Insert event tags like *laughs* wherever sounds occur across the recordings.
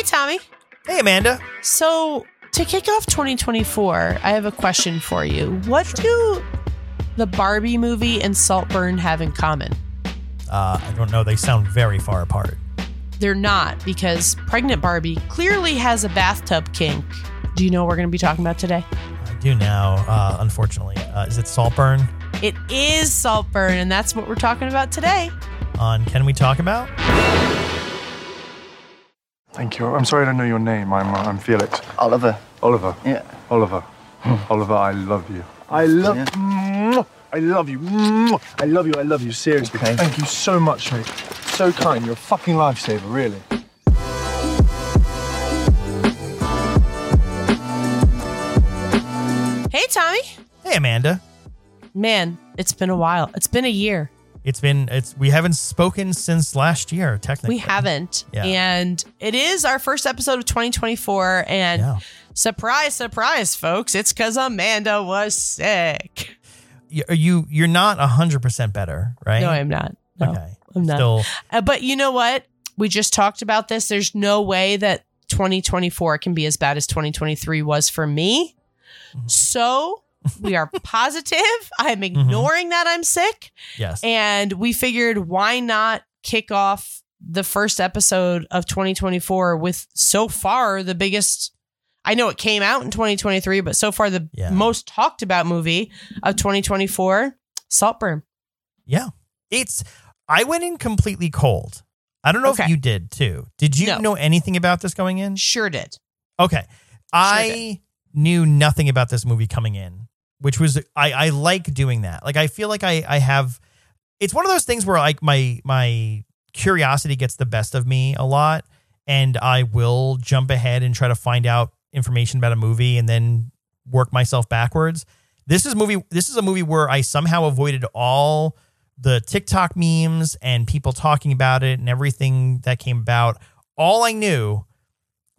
Hey, Tommy. Hey, Amanda. So, to kick off 2024, I have a question for you. What do the Barbie movie and Saltburn have in common? Uh, I don't know. They sound very far apart. They're not because pregnant Barbie clearly has a bathtub kink. Do you know what we're going to be talking about today? I do now, uh, unfortunately. Uh, is it Saltburn It is Saltburn, and that's what we're talking about today. on Can We Talk About? Thank you. I'm sorry I don't know your name. I'm, uh, I'm Felix. Oliver. Oliver. Yeah. Oliver. Oliver, I love you. I love Yeah. I love you. I love you. I love you. Seriously. Okay. Thank you so much, mate. So kind. You're a fucking lifesaver, really. Hey, Tommy. Hey, Amanda. Man, it's been a while. It's been a year. It's been it's we haven't spoken since last year. Technically, We haven't. Yeah. And it is our first episode of 2024. And Yeah. surprise, surprise, folks, it's because Amanda was sick. You- Are you you're not hundred percent better, right? No, I'm not. No, okay. I'm not. Still, Uh, but you know what? We just talked about this. There's no way that 2024 can be as bad as 2023 was for me. Mm-hmm. So we are positive. *laughs* I'm mm-hmm. ignoring that I'm sick. yes. And we figured why not kick off the first episode of 2024 with so far the biggest. I know it came out in 2023, but so far the Yeah. most talked about movie of 2024, Saltburn. yeah. It's I went in completely cold. I don't know Okay. if you did too. Did you No. know anything about this going in? Sure did. Okay. I knew nothing about this movie coming in, which was I, I like doing that. Like I feel like I I have it's one of those things where like my my curiosity gets the best of me a lot and I will jump ahead and try to find out information about a movie and then work myself backwards. This is movie this is a movie where I somehow avoided all the TikTok memes and people talking about it and everything that came about. All I knew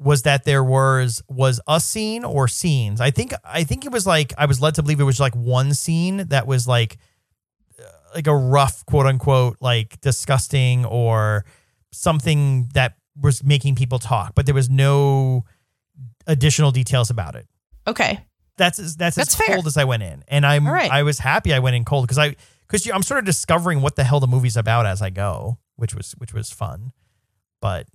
was that there was was a scene or scenes. I think I think it was like I was led to believe it was like one scene that was like uh, like a rough quote unquote like disgusting or something that was making people talk, but there was no additional details about it. Okay. That's as, that's, That's as fair. cold as I went in, and I'm right. I was happy I went in cold because I because I'm sort of discovering what the hell the movie's about as I go, which was which was fun, but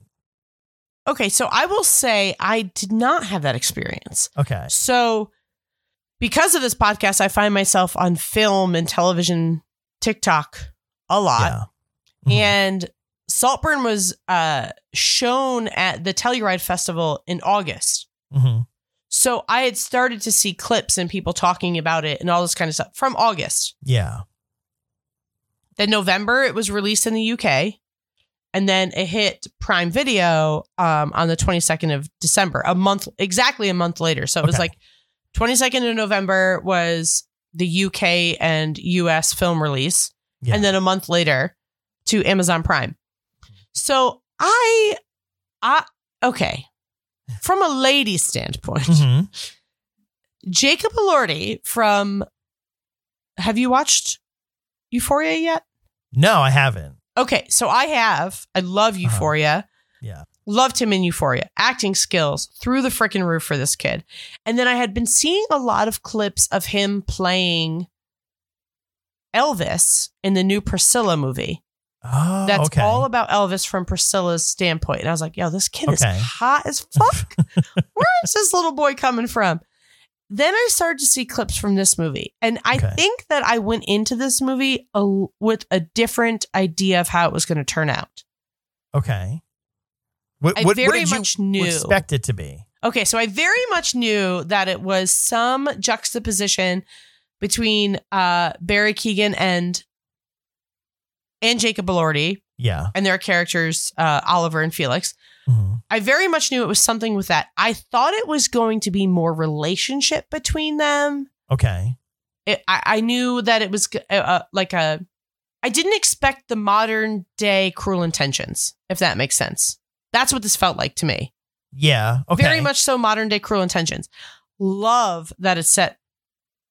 Okay, so I will say I did not have that experience. okay, So, because of this podcast, I find myself on film and television, TikTok a lot. yeah, Mhm. And Saltburn was uh, shown at the Telluride Festival in August. hmm So, I had started to see clips and people talking about it and all this kind of stuff from August. yeah, Then, November, it was released in the UK. And then it hit Prime Video um, on the 22nd of December, a month, exactly a month later. So it was like 22nd of November was the UK and US film release. yeah. And then a month later to Amazon Prime. So I, I, okay. From a lady standpoint, Mhm. Jacob Elordi from, have you watched Euphoria yet? No, I haven't. Okay, so I have. I love Uh-huh. Euphoria. Yeah. Loved him in Euphoria. Acting skills through the freaking roof for this kid. And then I had been seeing a lot of clips of him playing Elvis in the new Priscilla movie. Oh, That's okay. all about Elvis from Priscilla's standpoint. And I was like, yo, this kid is hot as fuck. *laughs* Where is this little boy coming from? Then I started to see clips from this movie. And I Okay. think that I went into this movie a, with a different idea of how it was going to turn out. Okay. What, I what, what very did you much knew. expect it to be? Okay, so I very much knew that it was some juxtaposition between uh, Barry Keoghan and and Jacob Elordi Yeah. and their characters uh, Oliver and Felix. Mhm. I very much knew it was something with that. I thought it was going to be more relationship between them. Okay. It, I, I knew that it was uh, uh, like a. I didn't expect the modern day cruel intentions, if that makes sense. That's what this felt like to me. Yeah. Okay. Very much so modern day cruel intentions. Love that it's set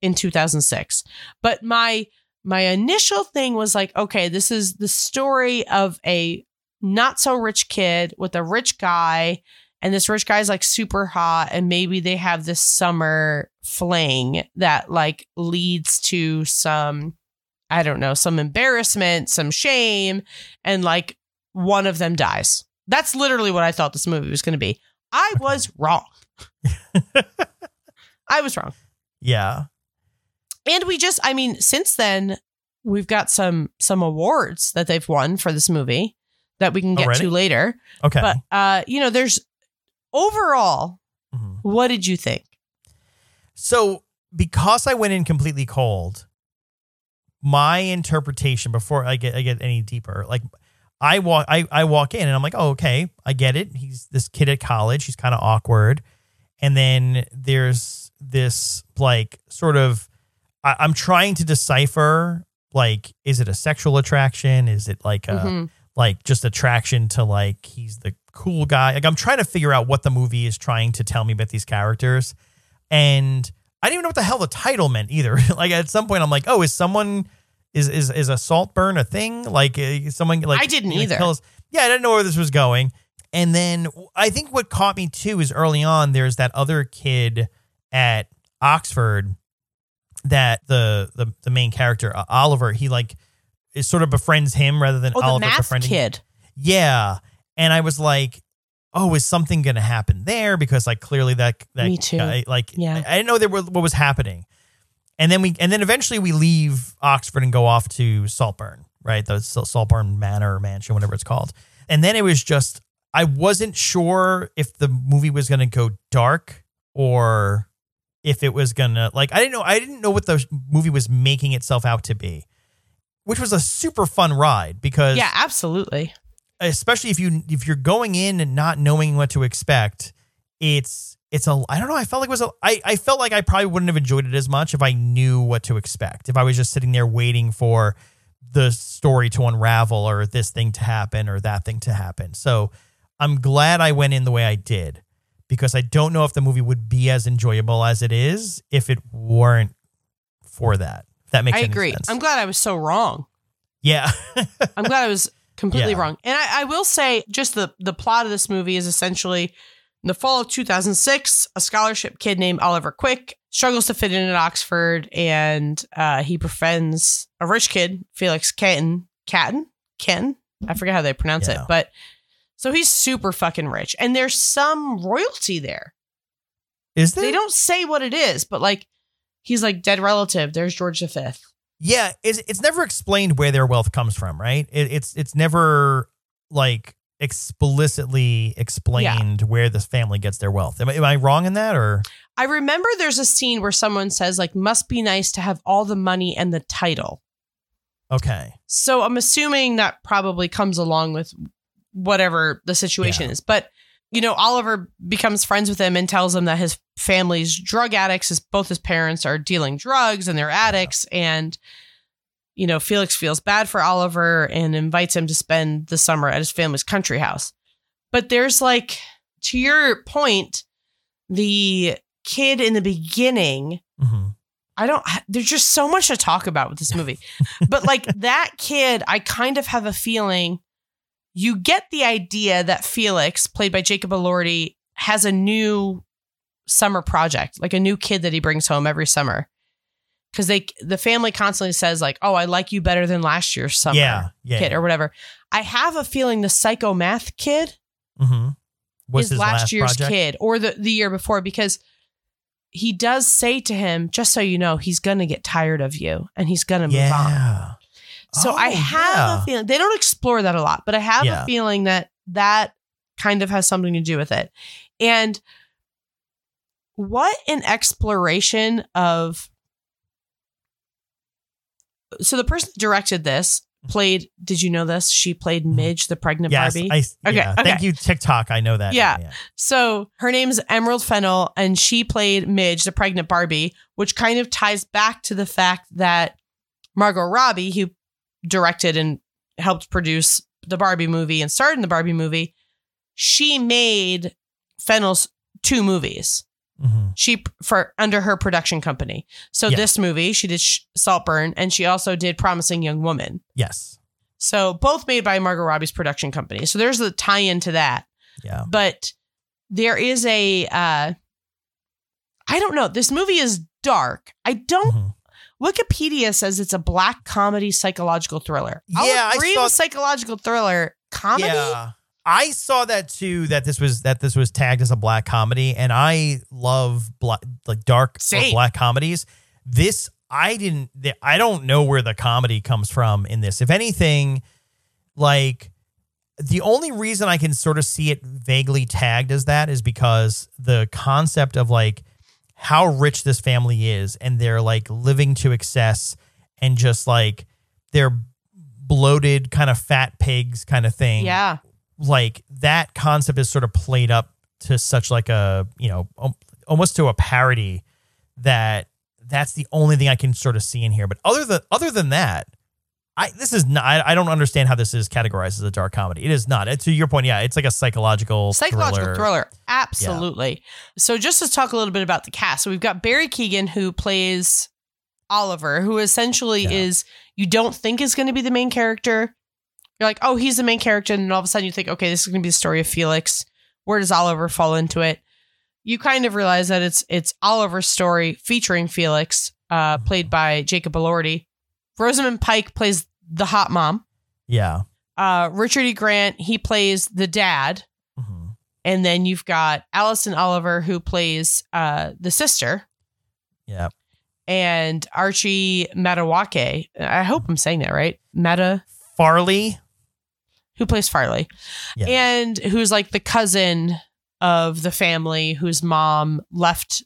in 2006. But my my initial thing was like, okay, this is the story of a not so rich kid with a rich guy and this rich guy's like super hot and maybe they have this summer fling that like leads to some I don't know, some embarrassment, some shame and like one of them dies. That's literally what I thought this movie was going to be. I was wrong. *laughs* I was wrong. Yeah. And we just I mean, since then we've got some some awards that they've won for this movie that we can get Already? to later. Okay. But uh, you know, there's overall, Mhm. what did you think? So, because I went in completely cold, my interpretation before I get I get any deeper, like I walk I, I walk in and I'm like, oh, okay, I get it. He's this kid at college. He's kind of awkward. And then there's this like sort of I, I'm trying to decipher like, is it a sexual attraction? Is it like a Mhm. Like just attraction to like he's the cool guy. Like I'm trying to figure out what the movie is trying to tell me about these characters. And I didn't even know what the hell the title meant either. *laughs* like at some point I'm like, "Oh, is someone is is is a salt burn a thing? Like is someone like I didn't either. us- yeah, I didn't know where this was going. And then I think what caught me too is early on there's that other kid at Oxford that the the the main character uh, Oliver he like is sort of befriends him rather than Oh, the Oliver math befriending kid. yeah. And I was like, oh, is something going to happen there? Because like clearly that, that Me too. guy, like, Yeah. I, I didn't know there were, what was happening. And then we, and then eventually we leave Oxford and go off to Saltburn, right? The Sal- Saltburn Manor Mansion, whatever it's called. And then it was just, I wasn't sure if the movie was going to go dark or if it was going to, like, I didn't know, I didn't know what the movie was making itself out to be, which was a super fun ride because Yeah, absolutely. especially if you if you're going in and not knowing what to expect, it's it's a I don't know. I felt like it was a I I felt like I probably wouldn't have enjoyed it as much if I knew what to expect. If I was just sitting there waiting for the story to unravel or this thing to happen or that thing to happen. So I'm glad I went in the way I did because I don't know if the movie would be as enjoyable as it is if it weren't for that. That makes I agree. sense. I'm glad I was so wrong. yeah. *laughs* I'm glad I was completely Yeah. wrong. And I, I will say, just the the plot of this movie is essentially in the fall of 2006, a scholarship kid named Oliver Quick struggles to fit in at Oxford, and uh, he befriends a rich kid, Felix Catton. Catton? Ken? I forget how they pronounce Yeah. it, but so he's super fucking rich, and there's some royalty there. Is there They don't say what it is, but like he's like dead relative. There's George V. Yeah, it's it's never explained where their wealth comes from, right? It, it's it's never like explicitly explained where this family gets their wealth. Am, I- am I wrong in that, or I remember there's a scene where someone says like must be nice to have all the money and the title. okay? So I'm assuming that probably comes along with whatever the situation Yeah. is. But you know, Oliver becomes friends with him and tells him that his family's drug addicts. His both his parents are dealing drugs and they're addicts. And you know, Felix feels bad for Oliver and invites him to spend the summer at his family's country house. But there's like, to your point, the kid in the beginning hmm I don't, there's just so much to talk about with this movie. *laughs* but like that kid, I kind of have a feeling you get the idea that Felix, played by Jacob Elordi, has a new summer project, like a new kid that he brings home every summer. Cause they, the family constantly says, like, oh, I like you better than last year's summer Yeah, yeah. kid or whatever. I have a feeling the psycho math kid hmm Was is his last, last, year's project? kid or the, the year before because he does say to him, just so you know, he's to get tired of you and he's to move on. Oh, yeah. So Oh, I have yeah. a feeling they don't explore that a lot, but I have Yeah. a feeling that that kind of has something to do with it. And what an exploration of so the person that directed this played did you know this she played mm-hmm. midge the pregnant Yes, barbie I, Okay, yeah. okay. Thank you, TikTok. I know that. Yeah. now, So her name's Emerald Fennell, and she played Midge, the pregnant Barbie, which kind of ties back to the fact that Margot Robbie, who directed and helped produce the Barbie movie and starred in the Barbie movie, she made Fennell's two movies. Mhm. She for under her production company. So Yeah. this movie, she did Saltburn, and she also did Promising Young Woman. Yes. So both made by Margot Robbie's production company. So there's a tie-in to that Yeah. but there is a uh I don't know. This movie is dark. I don't Mhm. Wikipedia says it's a black comedy psychological thriller. I'll Yeah, I saw- with psychological thriller comedy. Yeah. I saw that too. That this was that this was tagged as a black comedy, and I love black like dark black comedies. This I didn't. I don't know where the comedy comes from in this. If anything, like the only reason I can sort of see it vaguely tagged as that is because the concept of like how rich this family is, and they're like living to excess, and just like they're bloated, kind of fat pigs, kind of thing Yeah. like that concept is sort of played up to such like a you know almost to a parody that that's the only thing I can sort of see in here. But other than other than that, I this is not. I, I don't understand how this is categorized as a dark comedy. It is not. It, to your point, yeah, it's like a psychological Psychological thriller. thriller. Absolutely. So just to talk a little bit about the cast. So we've got Barry Keoghan who plays Oliver, who essentially Yeah. is you don't think is going to be the main character. You're like, oh, he's the main character, and then all of a sudden you think, okay, this is going to be the story of Felix. Where does Oliver fall into it? You kind of realize that it's it's Oliver's story featuring Felix, uh, played by Jacob Elordi. Rosamund Pike plays the hot mom. Yeah. Uh, Richard E. Grant he plays the dad. Mhm. And then you've got Alison Oliver who plays uh, the sister, Yeah. and Archie Madekwe. I hope I'm saying that right. Meta, Farley. who plays Farley, Yeah. and who's like the cousin of the family whose mom left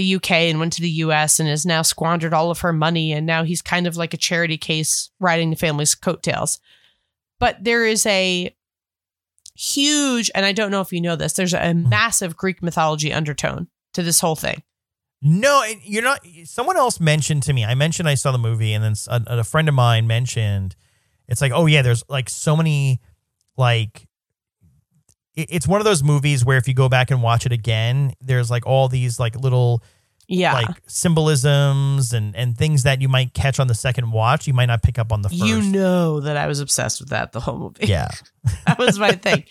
the UK and went to the US and has now squandered all of her money. And now he's kind of like a charity case riding the family's coattails. But there is a huge, and I don't know if you know this, there's a mm-hmm. massive Greek mythology undertone to this whole thing. No, you're not. Someone else mentioned to me. I mentioned I saw the movie, and then a friend of mine mentioned it's like, oh yeah, there's like so many like. It- It's one of those movies where if you go back and watch it again, there's like all these like little Yeah. like symbolisms and and things that you might catch on the second watch, you might not pick up on the first. you know that I was obsessed with that the whole movie. yeah, *laughs* that was my thing.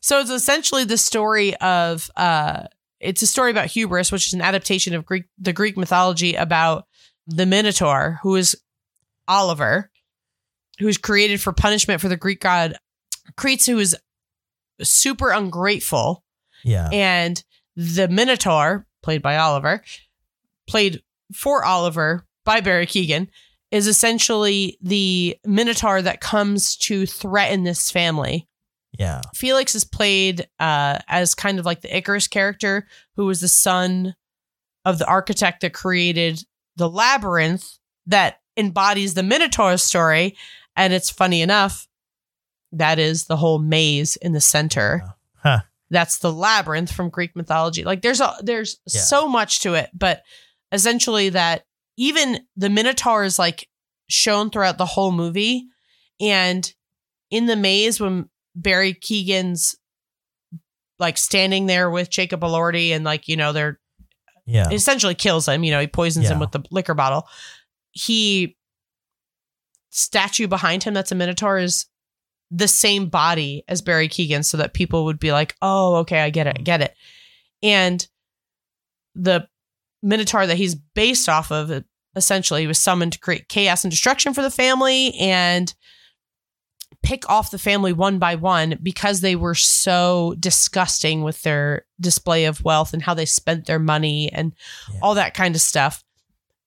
So it's essentially the story of uh it's a story about hubris, which is an adaptation of Greek the Greek mythology about the Minotaur, who is Oliver, who is created for punishment for the Greek god Cretes, who is super ungrateful, yeah, and the Minotaur, played by Oliver, played for Oliver by Barry Keoghan, is essentially the Minotaur that comes to threaten this family. yeah, Felix is played uh, as kind of like the Icarus character, who was the son of the architect that created the labyrinth that embodies the Minotaur story. And it's funny enough, that is the whole maze in the center. Huh. That's the labyrinth from Greek mythology. Like there's a there's Yeah. so much to it, but essentially that even the Minotaur is like shown throughout the whole movie. And in the maze, when Barry Keoghan's like standing there with Jacob Elordi and like, you know, they're yeah, essentially kills him, you know, he poisons him with the liquor bottle. He statue behind him that's a Minotaur is the same body as Barry Keoghan so that people would be like, "Oh, okay, I get it. I get it." And the Minotaur that he's based off of essentially was summoned to create chaos and destruction for the family and pick off the family one by one because they were so disgusting with their display of wealth and how they spent their money and Yeah. all that kind of stuff.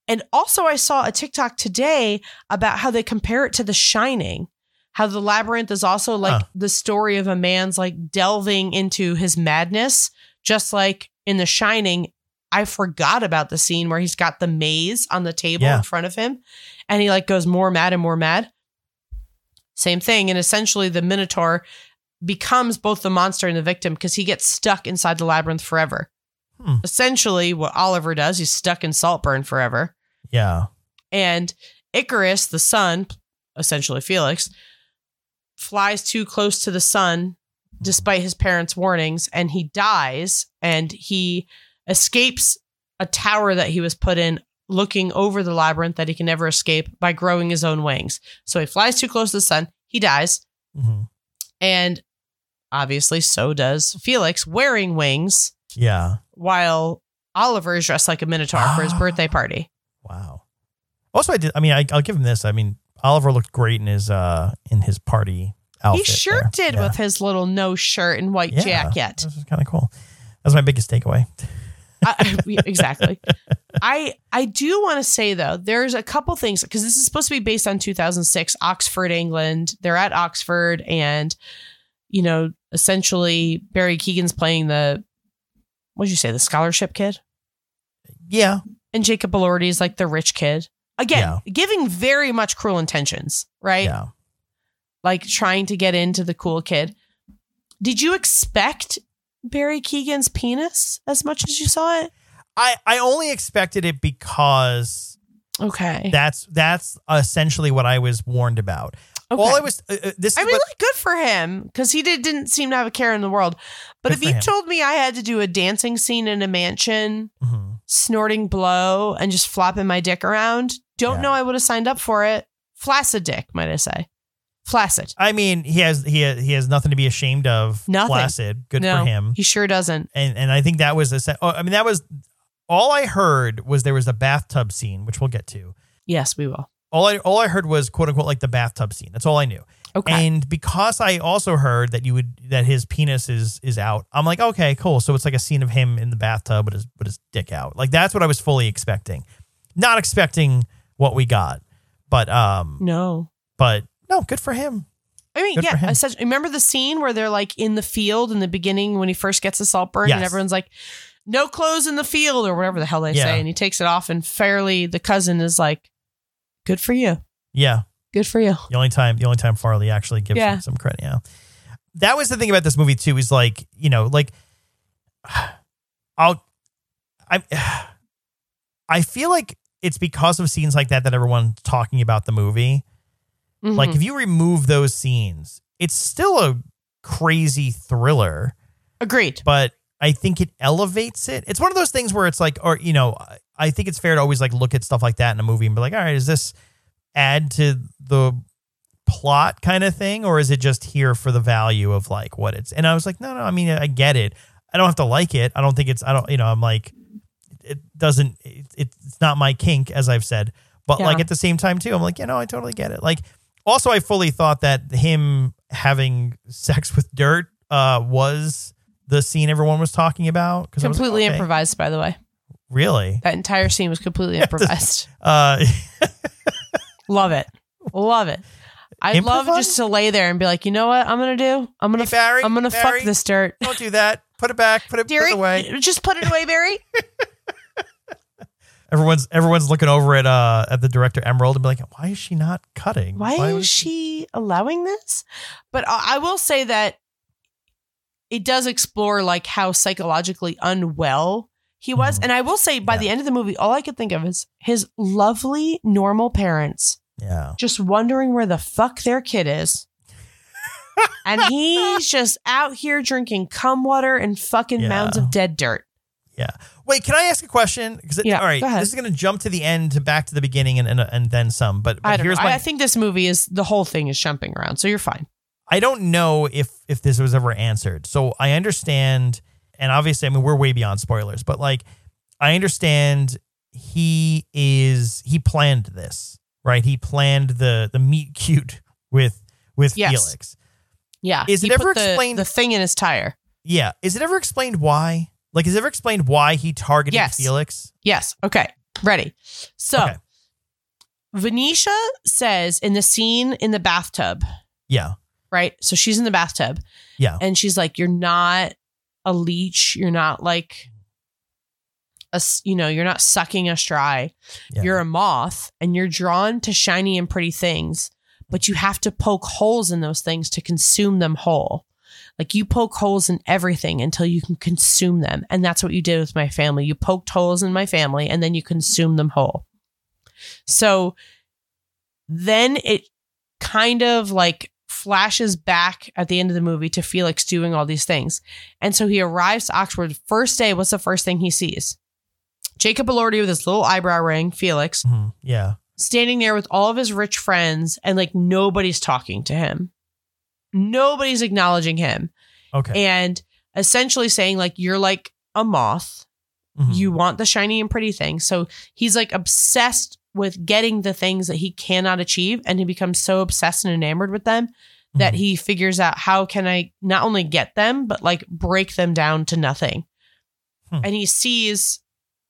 And also, I saw a TikTok today about how they compare it to The Shining. How the labyrinth is also like Huh. the story of a man's like delving into his madness, just like in The Shining. I forgot about the scene where he's got the maze on the table Yeah. in front of him and he like goes more mad and more mad. Same thing. And essentially, the Minotaur becomes both the monster and the victim because he gets stuck inside the labyrinth forever. Hmm. Essentially, what Oliver does, he's stuck in Saltburn forever. yeah, And Icarus, the son, essentially Felix, flies too close to the sun despite his parents' warnings and he dies and he escapes a tower that he was put in looking over the labyrinth that he can never escape by growing his own wings. So he flies too close to the sun, he dies, hmm and obviously, so does Felix wearing wings Yeah. while Oliver is dressed like a minotaur for his *gasps* birthday party. Wow. Also, I did. I mean, I, I'll give him this. I mean, Oliver looked great in his uh in his party outfit. he sure there. did Yeah. with his little no shirt and white Yeah. jacket. This is kind of cool. That was my biggest takeaway. I, *laughs* exactly. I I do want to say though, there's a couple things because this is supposed to be based on 2006 Oxford, England. They're at Oxford, and you know, essentially Barry Keoghan's playing the what did you say, the scholarship kid, Yeah. and Jacob Elordi is like the rich kid. Again, giving very much cruel intentions, right? Yeah. Like trying to get into the cool kid. Did you expect Barry Keoghan's penis as much as you saw it? I I only expected it because Okay. that's that's essentially what I was warned about. okay. All I was uh, uh, this is I mean, what, like, good for him because he did, didn't seem to have a care in the world. But if you him. told me I had to do a dancing scene in a mansion, Mhm. Snorting blow, and just flopping my dick around, don't Yeah. know I would have signed up for it. Flaccid dick, might I say? Flaccid. I mean, he has he has, he has nothing to be ashamed of. Nothing. Flaccid. Good no, for him. He sure doesn't. and and I think that was a se- oh, I mean that was all I heard was there was a bathtub scene which we'll get to. Yes, we will. All I all I heard was quote unquote like the bathtub scene. That's all I knew. Okay. And because I also heard that you would that his penis is is out, I'm like, okay, cool. So it's like a scene of him in the bathtub with his with his dick out. Like that's what I was fully expecting. Not expecting what we got. But um no. but no, good for him. I mean, Good yeah. I said, remember the scene where they're like in the field in the beginning when he first gets the salt burn and everyone's like, no clothes in the field or whatever the hell they Yeah. say. And he takes it off and Fairly, the cousin, is like, good for you. Yeah. Good for you. The only time the only time Farley actually gives Yeah. him some credit. Yeah. That was the thing about this movie too, is like, you know, like *sighs* I'll I *sighs* I feel like it's because of scenes like that that everyone's talking about the movie. Like Mhm. if you remove those scenes, it's still a crazy thriller, agreed. but I think it elevates it. It's one of those things where it's like, or you know, I think it's fair to always like look at stuff like that in a movie and be like, all right, is this add to the plot kind of thing, or is it just here for the value of like what it's? And I was like, no, no, I mean, I get it. I don't have to like it. I don't think it's. I don't. You know, I'm like, it doesn't. It, it's not my kink, as I've said. But Yeah. like at the same time too, I'm like, you know, I totally get it. Like, also, I fully thought that him having sex *laughs* with dirt uh, was the scene everyone was talking about. Completely okay, improvised, by the way. Really? That entire scene was completely *laughs* improvised. Uh, *laughs* Love it. Love it. I'd love Improvise? just to lay there and be like, you know what I'm gonna do? I'm gonna Hey, Barry, I'm gonna Barry. fuck this dirt. don't do that. Put it back. Put it, put Derek, it away. just put it away, Barry. *laughs* Everyone's everyone's looking over at uh at the director Emerald and be like, why is she not cutting? Why, is was- she allowing this? But I I will say that it does explore like how psychologically unwell he was. Mhm. And I will say by Yeah. the end of the movie, all I could think of is his lovely, normal parents Yeah. just wondering where the fuck their kid is. *laughs* and he's just out here drinking cum water and fucking Yeah. mounds of dead dirt. Yeah. Wait, can I ask a question? Because Yeah, all right, this is going to jump to the end, to back to the beginning, and and, and then some. But, but I here's know. my. I, I think this movie is the whole thing is jumping around, so you're fine. I don't know if if this was ever answered. So I understand, and obviously, I mean, we're way beyond spoilers, but like, I understand he is he planned this, right? He planned the the meet cute *laughs* with with Yes. Felix. Yeah. Is he it ever put the, explained- the thing in his tire? Yeah, is it ever explained why? Like, is it ever explained why he targeted Yes. Felix? Yes. Okay. Ready. So Okay. Venetia says in the scene in the bathtub, Yeah, right? So she's in the bathtub yeah, and she's like, You're not a leech. You're not like a, you know, you're not sucking us dry. yeah. You're a moth and you're drawn to shiny and pretty things, but you have to poke holes in those things to consume them whole. Like you poke holes in everything until you can consume them. And that's what you did with my family. You poked holes in my family and then you consume them whole. So then it kind of like flashes back at the end of the movie to Felix doing all these things. And so he arrives to Oxford. First day, what's the first thing he sees? Jacob Elordi with his little eyebrow ring, Felix, Mhm. yeah. standing there with all of his rich friends, and like nobody's talking to him. Nobody's acknowledging him. Okay. and essentially saying like you're like a moth Mhm. you want the shiny and pretty thing so he's like obsessed with getting the things that he cannot achieve and he becomes so obsessed and enamored with them that Mhm. he figures out how can i not only get them but like break them down to nothing Hmm. and he sees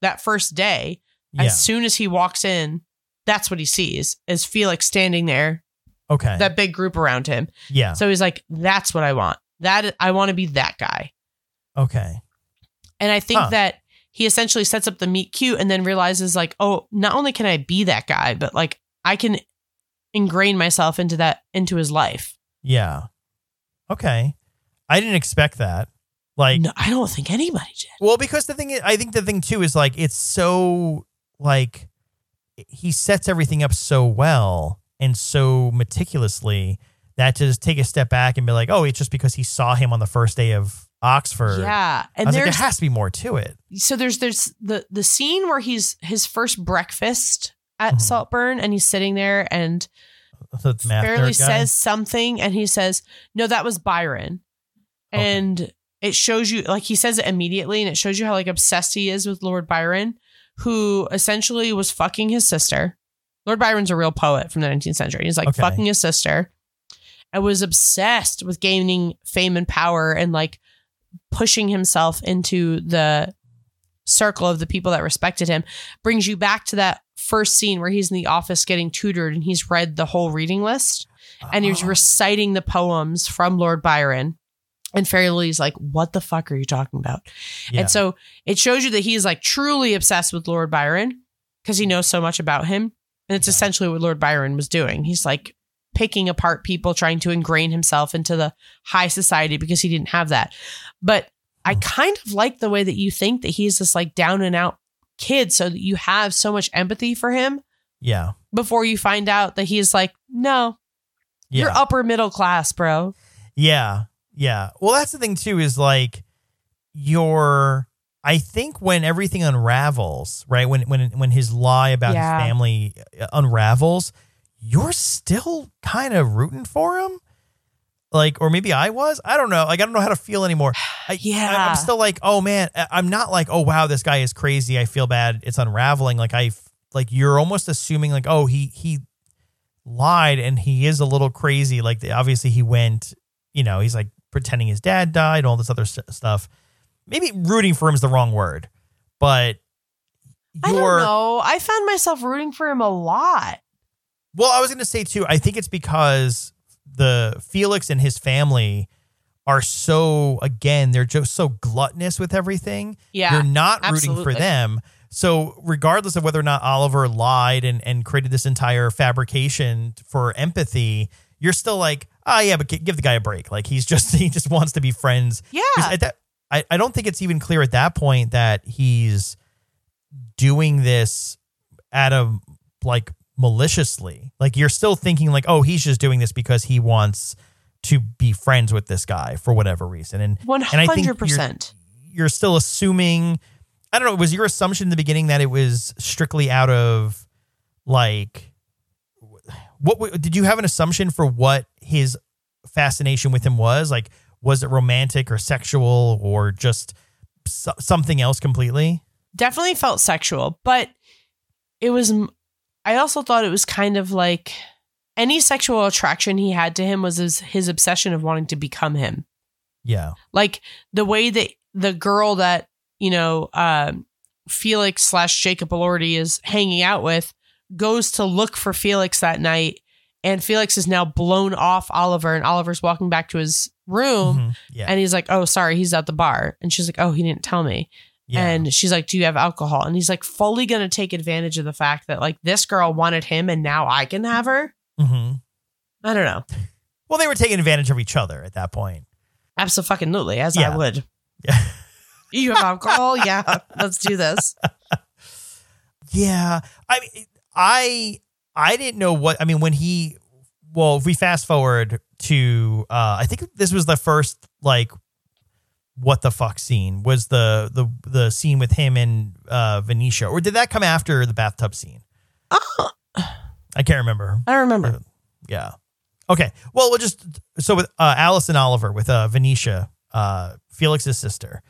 that first day yeah. as soon as he walks in that's what he sees is felix standing there okay. that big group around him yeah. so he's like that's what i want that i want to be that guy okay. And I think Huh. that he essentially sets up the meet cute and then realizes like, oh, not only can I be that guy, but like I can ingrain myself into that into his life. Yeah. Okay. I didn't expect that. Like, no, I don't think anybody did. well, because the thing, is, I think the thing too is like it's so like he sets everything up so well and so meticulously that to just take a step back and be like, oh, it's just because he saw him on the first day of Oxford. Yeah. I And was like, there has to be more to it. so there's there's the the scene where he's his first breakfast at Mhm. Saltburn and he's sitting there and *laughs* The fairly says something and he says, No, that was Byron. Okay. And it shows you like he says it immediately and it shows you how like obsessed he is with Lord Byron, who essentially was fucking his sister. Lord Byron's a real poet from the 19th century. He's like Okay. fucking his sister and was obsessed with gaining fame and power and like pushing himself into the circle of the people that respected him brings you back to that first scene where he's in the office getting tutored and he's read the whole reading list and he's Oh. reciting the poems from Lord Byron. And Fairy Lily's like, what the fuck are you talking about? Yeah. And so it shows you that he's like truly obsessed with Lord Byron because he knows so much about him. And it's Yeah. essentially what Lord Byron was doing. He's like picking apart people, trying to ingrain himself into the high society because he didn't have that. But I Hmm. kind of like the way that you think that he's this like down and out kid so that you have so much empathy for him yeah. before you find out that he's like, no, Yeah. you're upper middle class, bro. Yeah. Yeah. Well, that's the thing too is like your I think when everything unravels, right? When when when his lie about Yeah. his family uh, unravels, you're still kind of rooting for him. Like or maybe I was. I don't know. Like I don't know how to feel anymore. I, Yeah. I, am still like, "Oh man, I'm not like, "Oh wow, this guy is crazy. I feel bad. It's unraveling." Like I, like you're almost assuming like, "Oh, he he lied and he is a little crazy." Like obviously he went, you know, he's like pretending his dad died, all this other s- stuff. Maybe rooting for him is the wrong word, but I don't know. I found myself rooting for him a lot. Well, I was going to say too, I think it's because the Felix and his family are so again, they're just so gluttonous with everything. Yeah. You're not rooting absolutely. for them. So regardless of whether or not Oliver lied and, and created this entire fabrication for empathy, you're still like, oh yeah, but gi- give the guy a break. Like he's *laughs* just he just wants to be friends. yeah. At that, I, I don't think it's even clear at that point that he's doing this out of like maliciously. Like you're still thinking like, oh, he's just doing this because he wants to be friends with this guy for whatever reason. And One and I think hundred percent. you're still assuming I don't know, was your assumption in the beginning that it was strictly out of like what did you have an assumption for what his fascination with him was? Like was it romantic or sexual or just so- something else completely? Definitely felt sexual, but it was. I also thought it was kind of like any sexual attraction he had to him was his, his obsession of wanting to become him. Yeah. Like the way that the girl that you know um, Felix slash Jacob Elordi is hanging out with goes to look for Felix that night, and Felix is now blown off Oliver, and Oliver's walking back to his room. Mhm. Yeah. And he's like, "Oh, sorry, he's at the bar." And she's like, "Oh, he didn't tell me." Yeah. And she's like, "Do you have alcohol?" And he's like, fully gonna take advantage of the fact that like this girl wanted him, and now I can have her. Mhm. I don't know. *laughs* Well, they were taking advantage of each other at that point. Absolutely, as Yeah. I would. Yeah. *laughs* You have alcohol? yeah, let's do this. *laughs* Yeah, I mean, I I didn't know what I mean when he. Well, if we fast forward to, uh, I think this was the first like, what the fuck scene was the the the scene with him and uh, Venetia, or did that come after the bathtub scene? Oh, I can't remember. I don't remember. Yeah. Okay. Well, we'll just so with uh, Alice and Oliver with uh, Venetia uh, Felix's sister.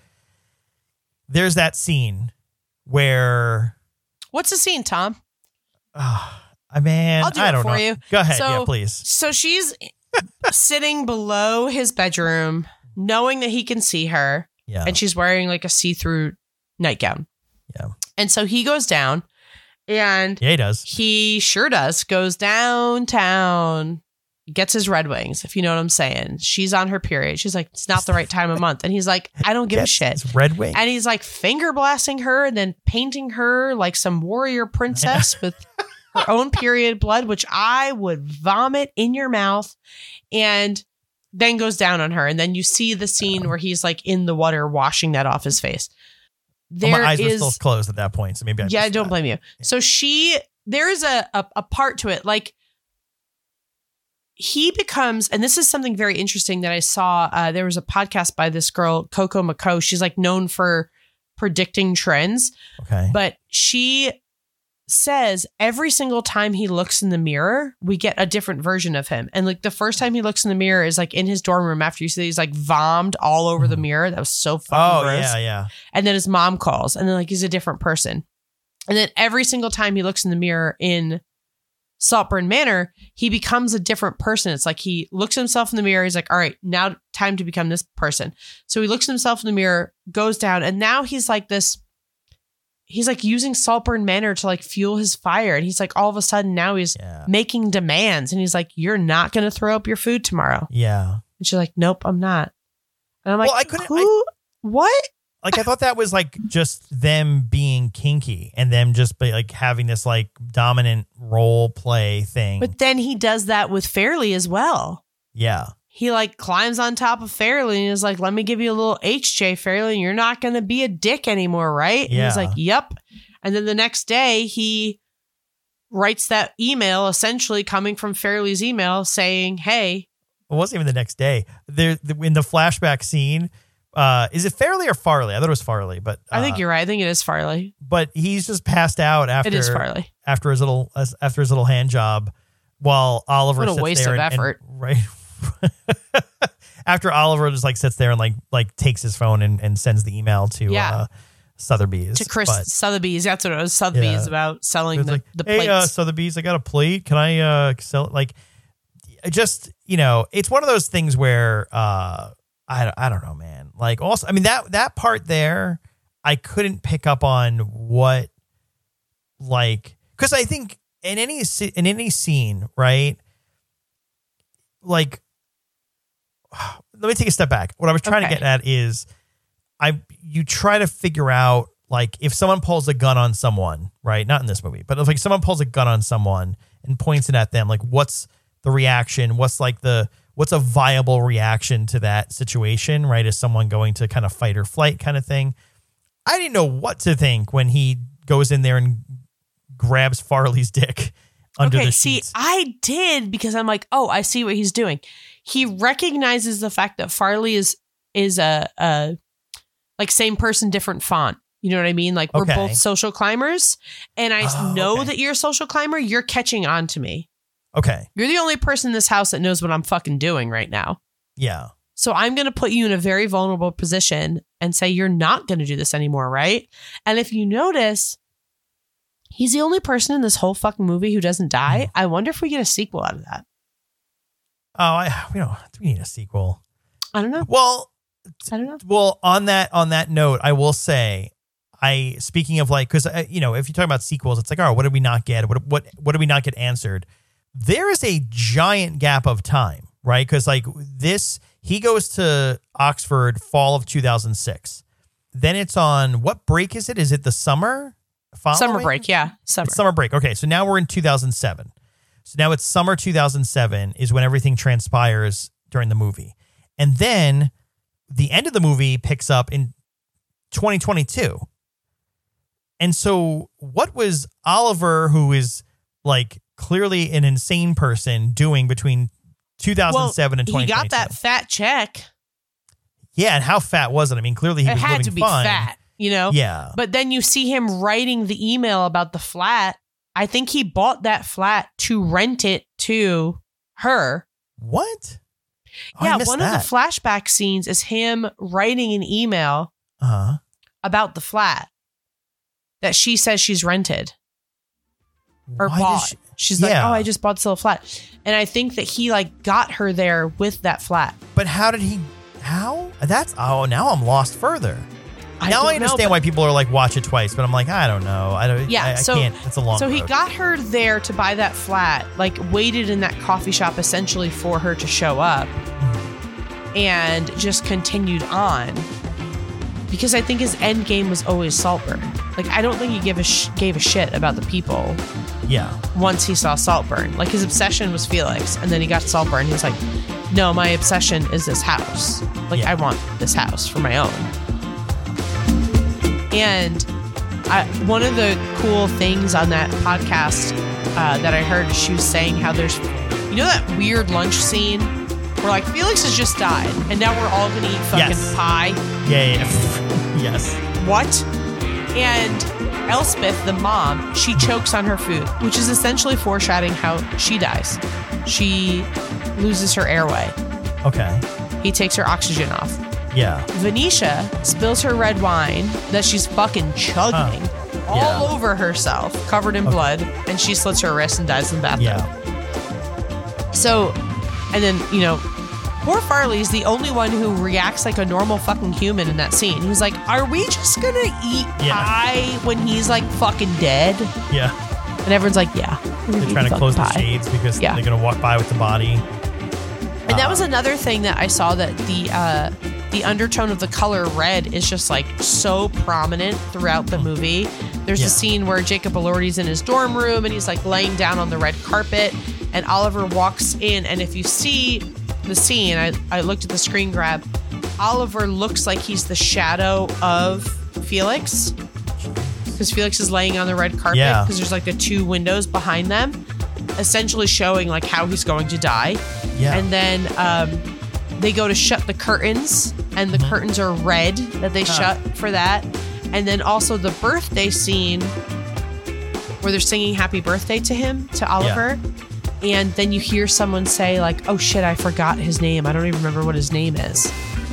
There's that scene where, What's the scene, Tom? *sighs* I man, I'll do I it don't for know. you. Go ahead, So- yeah, please. So she's *laughs* sitting below his bedroom, knowing that he can see her, Yeah, and she's wearing like a see-through nightgown. Yeah. And so he goes down, and yeah, he does. he sure does goes downtown, gets his Red Wings. If you know what I'm saying, she's on her period. She's like, it's not the right time of month, and he's like, I don't give a shit. Red Wing. And he's like finger blasting her and then painting her like some warrior princess *laughs* with her own period blood, which I would vomit in your mouth. And then goes down on her. And then you see the scene where he's like in the water washing that off his face. Well, my eyes were still closed at that point, so maybe I yeah, don't that. blame you. So she, there is a, a a part to it, like he becomes, and this is something very interesting that I saw. Uh, there was a podcast by this girl, Coco Mako. She's like known for predicting trends, Okay. but she says every single time he looks in the mirror, we get a different version of him. And like the first time he looks in the mirror is like in his dorm room after you see he's like vommed all over the Mhm. mirror. That was so fucking oh gross. yeah, yeah. And then his mom calls, and then like he's a different person. And then every single time he looks in the mirror in Saltburn Manor, he becomes a different person. It's like he looks at himself in the mirror. He's like, all right, now time to become this person. So he looks at himself in the mirror, goes down, and now he's like this. He's like using Saltburn Manor to like fuel his fire. And he's like, all of a sudden now he's Yeah. making demands. And he's like, you're not going to throw up your food tomorrow. Yeah. And she's like, nope, I'm not. And I'm like, Well, I couldn't- who? what? Like I thought that was like just them being kinky and them just be like having this like dominant role play thing. But then he does that with Fairly as well. yeah. He like climbs on top of Fairly and is like, let me give you a little HJ Fairly you're not going to be a dick anymore, right? And he's like, yep. And then the next day he writes that email essentially coming from Fairly's email saying, hey, It wasn't even the next day. There in the flashback scene, uh, is it Fairly or Farley? I thought it was Farley, but I think uh, you're right. I think it is Farley. But he's just passed out after It is Farley. after his little after his little hand job, while Oliver What a sits waste there of and- and- effort. *laughs* right. *laughs* after Oliver just like sits there and like like takes his phone and, and sends the email to Yeah. uh, Sotheby's To Chris But Sotheby's. That's what it was. Sotheby's Yeah. about selling the, like, the hey, uh, Sotheby's, I got a plate. Can I uh, sell it? Like, I just you know, it's one of those things where uh, I I don't know, man. Like, also, I mean that that part there, I couldn't pick up on what like because I think in any in any scene, right? Like, let me take a step back. What I was trying to get at is, I you try to figure out like if someone pulls a gun on someone, right? Not in this movie, but if like someone pulls a gun on someone and points it at them, like what's the reaction? What's like the what's a viable reaction to that situation, right? Is someone going to kind of fight or flight kind of thing? I didn't know what to think when he goes in there and grabs Farley's dick *laughs* under okay, the see. I did because I'm like, oh, I see what he's doing. He recognizes the fact that Farley is is a, a like same person, different font. You know what I mean? Like we're Okay. both social climbers, and I Oh, know okay. that you're a social climber. You're catching on to me. okay, You're the only person in this house that knows what I'm fucking doing right now. yeah, So I'm going to put you in a very vulnerable position and say you're not going to do this anymore, right? And if you notice, he's the only person in this whole fucking movie who doesn't die. Mm. I wonder if we get a sequel out of that. Oh, I we don't do we need a sequel? I don't know. Well, I don't know. well on that on that note i will say i speaking of like because uh, you know if you talk about sequels it's like right what did we not get what what what did we not get answered there is a giant gap of time right because like this he goes to oxford fall of 2006 then it's on what break is it is it the summer Summer break, yeah, summer. It's summer break. Okay, so now we're in 2007. So now it's summer 2007 is when everything transpires during the movie. And then the end of the movie picks up in 2022. And so what was Oliver who is like clearly an insane person doing between 2007 and 2022? he got that fat check. Yeah, and how fat was it? I mean, clearly he It was had living to be fine. fat, you know. Yeah. But then you see him writing the email about the flat. I think he bought that flat to rent it to her. What? Oh, yeah, one that. of the flashback scenes is him writing an email uh-huh. about the flat that she says she's rented or Why bought. she- she's like, "Oh, I just bought this little flat," and I think that he like got her there with that flat. But how did he? How? That's oh. Now I'm lost further. Now I understand but- why people are like watch it twice, but I'm like I don't know. I don't. Yeah, I, I so- can't. It's a long. So he got her there to buy that flat, like waited in that coffee shop essentially for her to show up and just continued on. Because I think his end game was always Saltburn. Like I don't think he gave a sh- gave a shit about the people Yeah. once he saw Saltburn. Like his obsession was Felix, and then he got Saltburn. He was like, "No, my obsession is this house. Like Yeah. I want this house for my own." And I, one of the cool things on that podcast uh, that I heard, she was saying how there's, you know, that weird lunch scene where like Felix has just died, and now we're all gonna eat fucking Yes. pie. Yeah. yeah, yeah. *laughs* yes. What? And Elspeth, the mom, she chokes on her food, which is essentially foreshadowing how she dies. She loses her airway. Okay. He takes her oxygen off. Yeah. Venetia spills her red wine that she's fucking chugging all Yeah. over herself, covered in Okay. blood, and she slits her wrist and dies in the bathtub. Yeah. So, and then, you know, poor Farleigh's the only one who reacts like a normal fucking human in that scene. He's like, Are we just gonna eat Yeah. pie when he's like fucking dead? Yeah. And everyone's like, Yeah. They're trying to close the pie." shades because Yeah. they're gonna walk by with the body. And that Uh, was another thing that I saw that the uh the undertone of the color red is just like so prominent throughout the movie. There's. Yeah. a scene where Jacob Elordi's in his dorm room and he's like laying down on the red carpet and Oliver walks in and if you see the scene, I, I looked at the screen grab, Oliver looks like he's the shadow of Felix. Because Felix is laying on the red carpet Yeah. because there's like the two windows behind them, essentially showing like how he's going to die. Yeah. And then um, they go to shut the curtains, and the curtains are red that they Mm-hmm. Shut for that. And then also the birthday scene where they're singing happy birthday to him, to Oliver. And then you hear someone say, like, oh shit, I forgot his name. I don't even remember what his name is.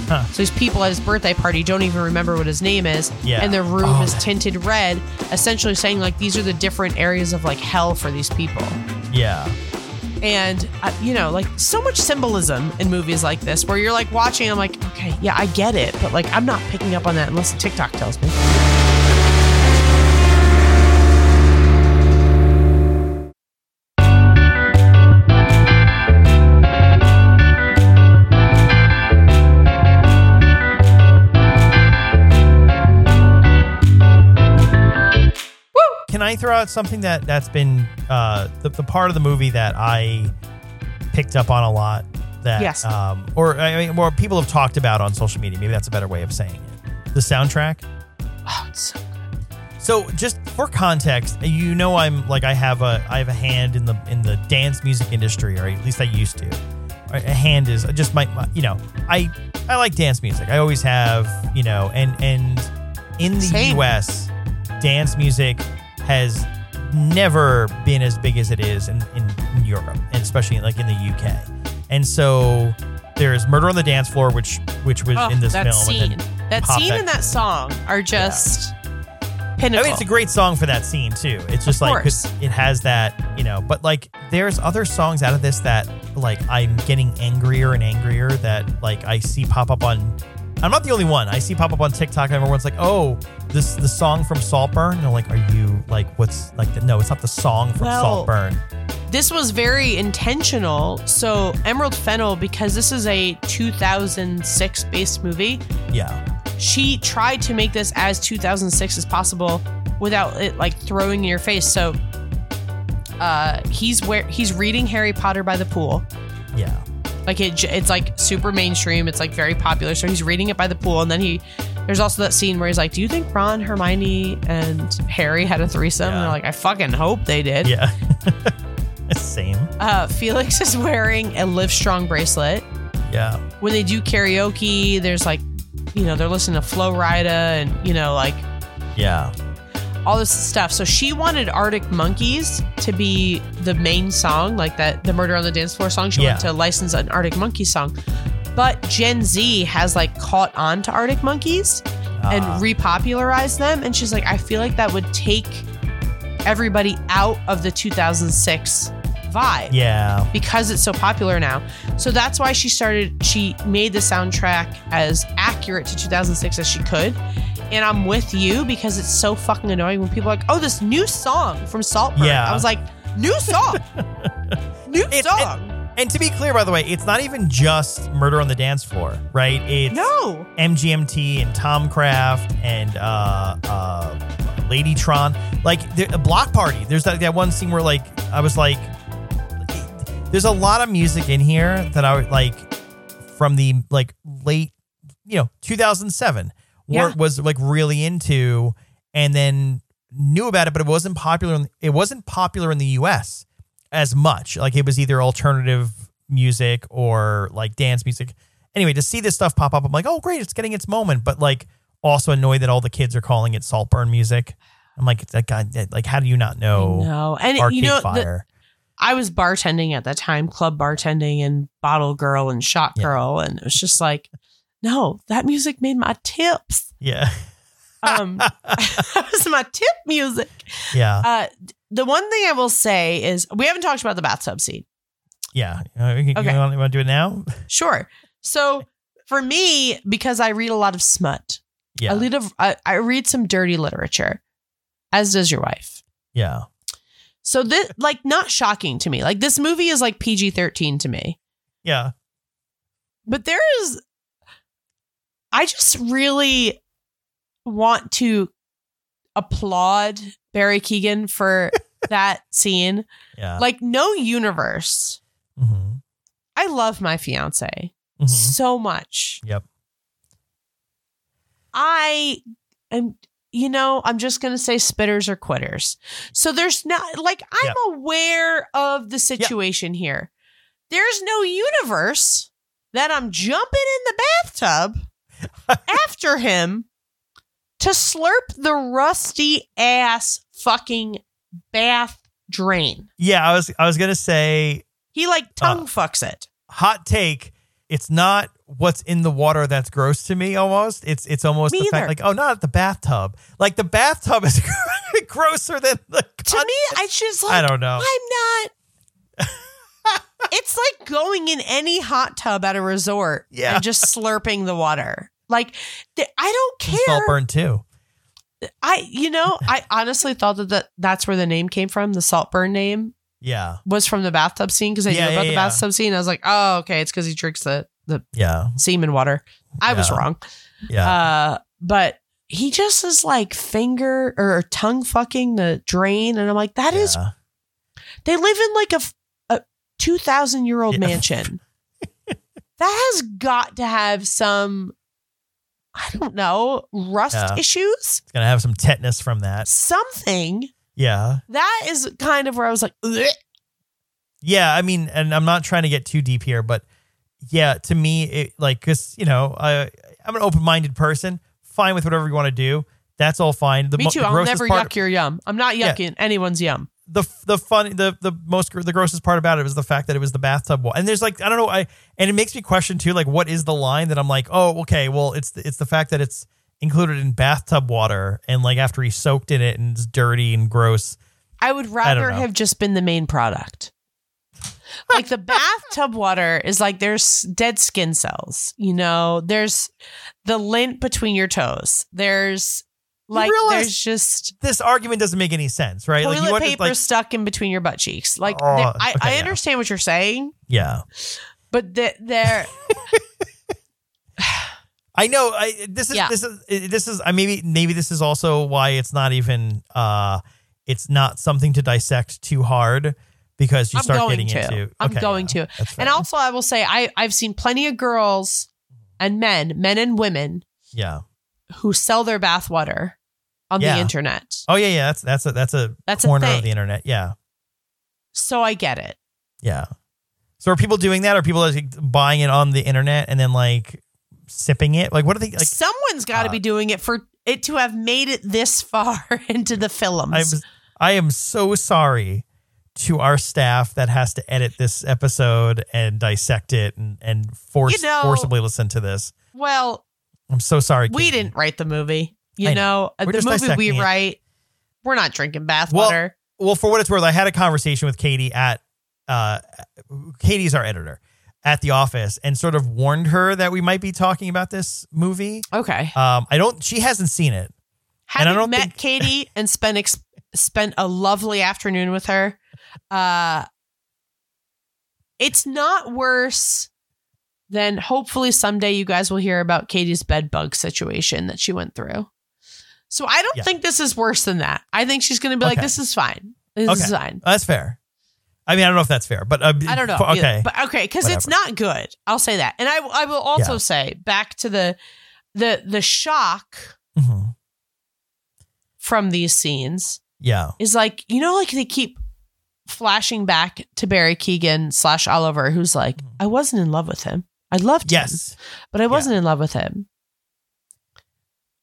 Huh. So these people at his birthday party don't even remember what his name is. Yeah. And their room Oh, is tinted red, essentially saying, like, these are the different areas of like hell for these people Yeah. And uh, you know like so much symbolism in movies like this where you're like watching i'm like okay yeah i get it but like i'm not picking up on that unless tiktok tells me I throw out something that that's been uh, the, the part of the movie that I picked up on a lot that Yes. um, or I mean, or people have talked about on social media. Maybe that's a better way of saying it. The soundtrack. oh it's so good. So just for context, you know I'm like I have a I have a hand in the in the dance music industry, or at least I used to. A hand is just my, my you know I I like dance music. I always have you know and and in the Same. U.S. dance music has never been as big as it is in, in, in Europe and especially like in the UK. And so there's Murder on the Dance Floor, which which was oh, in this that film. scene and that pop scene back- and that song are just I pinnacle mean, it's a great song for that scene too. It's just like 'cause course. it has that, you know. But like, there's other songs out of this that like I'm getting angrier and angrier that like I see pop up on. I'm not the only one. I see pop up on TikTok and everyone's like, "Oh, this the song from Saltburn." And I'm like, "Are you like what's like?" The, no, it's not the song from Well, Saltburn. this was very intentional so Emerald Fennell because this is a 2006 based movie Yeah, she tried to make this as 2006 as possible without it like throwing in your face. So uh he's where he's reading Harry Potter by the pool. yeah, Like it it's like super mainstream. It's like very popular. So he's reading it by the pool and then he there's also that scene where he's like, "Do you think Ron, Hermione, and Harry had a threesome?" And Yeah. they're like, "I fucking hope they did." yeah. *laughs* Same. Uh, Felix *laughs* is wearing a Livestrong bracelet. Yeah, When they do karaoke, there's like, you know, they're listening to Flo Rida and you know, like yeah, all this stuff. So she wanted Arctic Monkeys to be the main song, like that the Murder on the Dance Floor song. She Yeah. wanted to license an Arctic Monkeys song. But Gen Z has like caught on to Arctic Monkeys and Ah. repopularized them. And she's like, I feel like that would take everybody out of the 2006 vibe yeah. because it's so popular now. So that's why she started, she made the soundtrack as accurate to 2006 as she could. And I'm with you because it's so fucking annoying when people are like, oh, this new song from Saltburn. Yeah. I was like, new song. *laughs* new It- song. And to be clear, by the way, it's not even just Murder on the Dance Floor, right? It's no. MGMT and Tomcraft and uh, uh, Ladytron. Like a Bloc Party. There's that, that one scene where like I was like, there's a lot of music in here that I would like from the like late, you know, 2007, where Yeah. was like really into, and then knew about it, but it wasn't popular. In, it wasn't popular in the U.S. as much. Like it was either alternative music or like dance music. Anyway, to see this stuff pop up, I'm like, oh great, it's getting its moment. But like, also annoyed that all the kids are calling it Saltburn music. I'm like, that guy, like, how do you not know No. And you know, the? I was bartending at the time, club bartending and bottle girl and shot Yeah. girl. And it was just like, no, that music made my tips. yeah, Um, *laughs* *laughs* that was my tip music. yeah, Uh, the one thing I will say is we haven't talked about the bathtub scene. yeah. Uh, you, Okay. want, you want to do it now? Sure. So for me, because I read a lot of smut, Yeah, I read, a, I, I read some dirty literature, as does your wife. yeah, So this, like, not shocking to me. Like this movie is like PG thirteen to me, yeah. but there is. I just really want to applaud Barry Keoghan for *laughs* that scene. Yeah. Like, no universe. hmm I love my fiance hmm so much. Yep. I am, you know, I'm just going to say spitters or quitters. So there's not, like, I'm aware of the situation here. There's no universe that I'm jumping in the bathtub *laughs* after him to slurp the rusty ass fucking bath drain. Yeah, I was I was gonna say He like tongue Uh, fucks it. hot take. It's not what's in the water that's gross to me. Almost, it's it's almost Me the either. fact like, oh, not the bathtub. Like the bathtub is *laughs* grosser than the. To me, I just like, I don't know. I'm not. *laughs* it's like going in any hot tub at a resort Yeah. and just slurping the water. Like I don't care. Saltburn too. I you know I honestly thought that, that that's where the name came from. The Saltburn name Yeah, was from the bathtub scene because I Yeah, knew about yeah, the bathtub scene. I was like, oh okay, it's because he drinks the the yeah, semen water. I was wrong. yeah. Uh, but he just is like finger or tongue fucking the drain, and I'm like, that is yeah. They live in like a, a 2,000 year old mansion. *laughs* that has got to have some, I don't know, rust Yeah. issues, It's gonna have some tetanus from that. something. Yeah, That is kind of where I was like, "Ugh." yeah. I mean, and I'm not trying to get too deep here, but yeah, to me, it like because you know, I I'm an open minded person. Fine with whatever you want to do. That's all fine. The me too. the I'll never part, yuck your yum. I'm not Yeah. yucking anyone's yum. the the fun the the most the grossest part about it was the fact that it was the bathtub wall. And there's like I don't know I and it makes me question too like what is the line that I'm like oh okay well it's the, it's the fact that it's included in bathtub water and like after he soaked in it and it's dirty and gross. I would rather know. have just been the main product. Like the bathtub water is like there's dead skin cells, you know, there's the lint between your toes. There's like there's just This argument doesn't make any sense, right? toilet like you to paper like stuck in between your butt cheeks. Like Oh, there- I, okay, I yeah. understand what you're saying, yeah. but there *laughs* I know. I this is Yeah. this is this is I maybe maybe this is also why it's not even uh it's not something to dissect too hard because you I'm start getting to. into I'm okay, going yeah, to. and also I will say I I've seen plenty of girls and men, men and women yeah. who sell their bath water on Yeah. the internet. Oh yeah, yeah. That's that's a that's a That's a corner of the internet. Yeah, So I get it. yeah. So are people doing that? Are people like buying it on the internet and then like sipping it? Like what are they like? Someone's got to uh, be doing it for it to have made it this far *laughs* into the films. I'm I am so sorry to our staff that has to edit this episode and dissect it and and force You know- forcibly listen to this. well, I'm so sorry. we didn't write the movie. You I know, We're the movie we dissecting it. write, we're not drinking bathwater. Well, for what it's worth, I had a conversation with Katie at uh Katie's our editor at the office and sort of warned her that we might be talking about this movie. okay. Um I don't she hasn't seen it. and I don't met think- Katie and spent ex- spent a lovely afternoon with her, uh, it's not worse than hopefully someday you guys will hear about Katie's bed bug situation that she went through. So I don't Yeah. think this is worse than that. I think she's going to be like, "This is fine. This Okay. is fine." That's fair. I mean, I don't know if that's fair, but uh, I don't know. either. okay. but okay, because it's not good. I'll say that, and I I will also Yeah. say back to the the the shock Mhm. from these scenes Yeah. is like you know like they keep flashing back to Barry Keoghan slash Oliver, who's like, Mhm. I wasn't in love with him. I loved him, Yes. but I wasn't in love with him.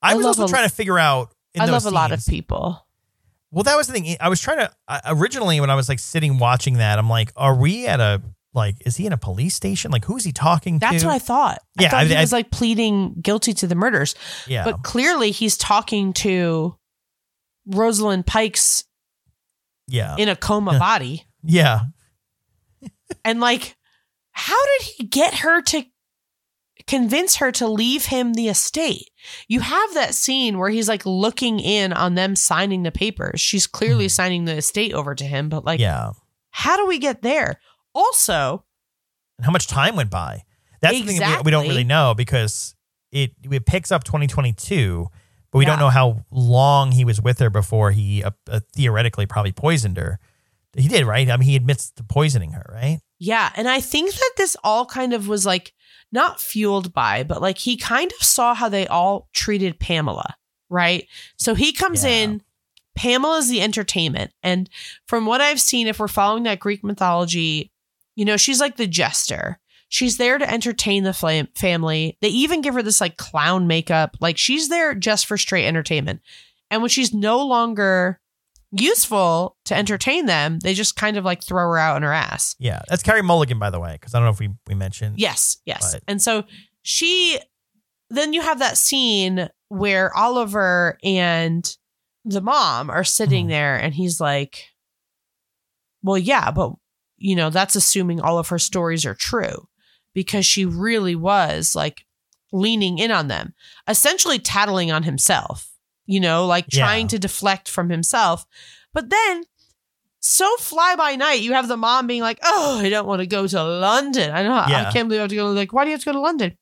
I I was also a- trying to figure out. In I love a lot of people. Well, that was the thing. I was trying to I- originally when I was like sitting watching that, I'm like, are we at a like? Is he in a police station? Like, who's he talking That's to? That's what I thought. I Yeah, thought I- he I- was like pleading guilty to the murders, yeah, but clearly he's talking to Rosalind Pikes yeah, in a coma *laughs* body. yeah. And like, how did he get her to convince her to leave him the estate? You have that scene where he's like looking in on them signing the papers. She's clearly Mhm. signing the estate over to him, but like, yeah. how do we get there? Also, And how much time went by? That's the thing that we, we don't really know because it it picks up 2022, but we don't know how long he was with her before he uh, uh, theoretically probably poisoned her. He did, right? I mean, he admits to poisoning her, right? yeah. And I think that this all kind of was like not fueled by, but like he kind of saw how they all treated Pamela, right? So he comes Yeah. in. Pamela's the entertainment. And from what I've seen, if we're following that Greek mythology, you know, she's like the jester. She's there to entertain the flam- family. They even give her this like clown makeup. Like she's there just for straight entertainment. And when she's no longer useful to entertain them, they just kind of like throw her out on her ass. Yeah, that's Carey Mulligan, by the way, because I don't know if we we mentioned. Yes, yes. But- And so she then you have that scene where Oliver and the mom are sitting Mhm. there and he's like, Well, yeah, but you know, that's assuming all of her stories are true because she really was like leaning in on them, essentially tattling on himself, you know, like Yeah. trying to deflect from himself. But then so fly by night, you have the mom being like, "Oh, I don't want to go to London. I know. I Yeah. can't believe I have to go. Like, why do you have to go to London?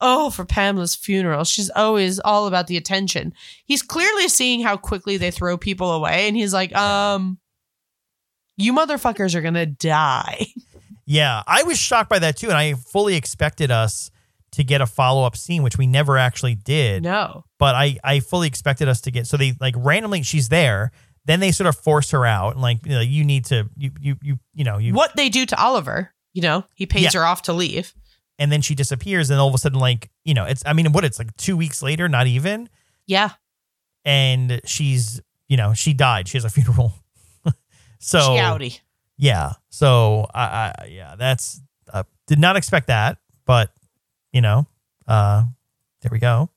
Oh, for Pamela's funeral. She's always all about the attention. He's clearly seeing how quickly they throw people away, and he's like, um, you motherfuckers are gonna die. *laughs* Yeah, I was shocked by that too, and I fully expected us to get a follow up scene, which we never actually did. no, But I I fully expected us to get. So they like randomly she's there, then they sort of force her out, and like you know you need to you you you you know you what they do to Oliver. You know, he pays Yeah. her off to leave. and then she disappears, and all of a sudden like you know it's I mean what it's like two weeks later, not even, Yeah, and she's you know she died. She has a funeral. *laughs* so Shouty. Yeah, so I, I yeah that's uh, did not expect that, but you know uh there we go.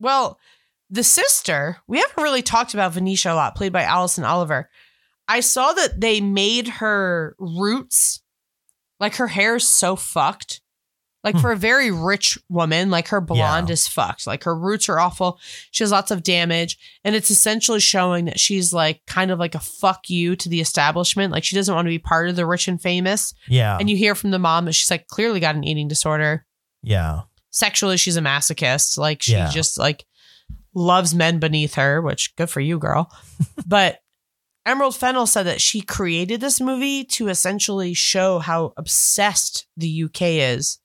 Well, the sister, we haven't really talked about Venetia a lot, played by Alison Oliver. I saw that they made her roots, like her hair is so fucked. Like Hmm. for a very rich woman, like her blonde Yeah. is fucked. Like her roots are awful. She has lots of damage. And it's essentially showing that she's like kind of like a fuck you to the establishment. Like she doesn't want to be part of the rich and famous. Yeah, And you hear from the mom that she's like clearly got an eating disorder yeah, sexually she's a masochist like she Yeah. just like loves men beneath her which good for you girl *laughs* but Emerald Fennell said that she created this movie to essentially show how obsessed the uk is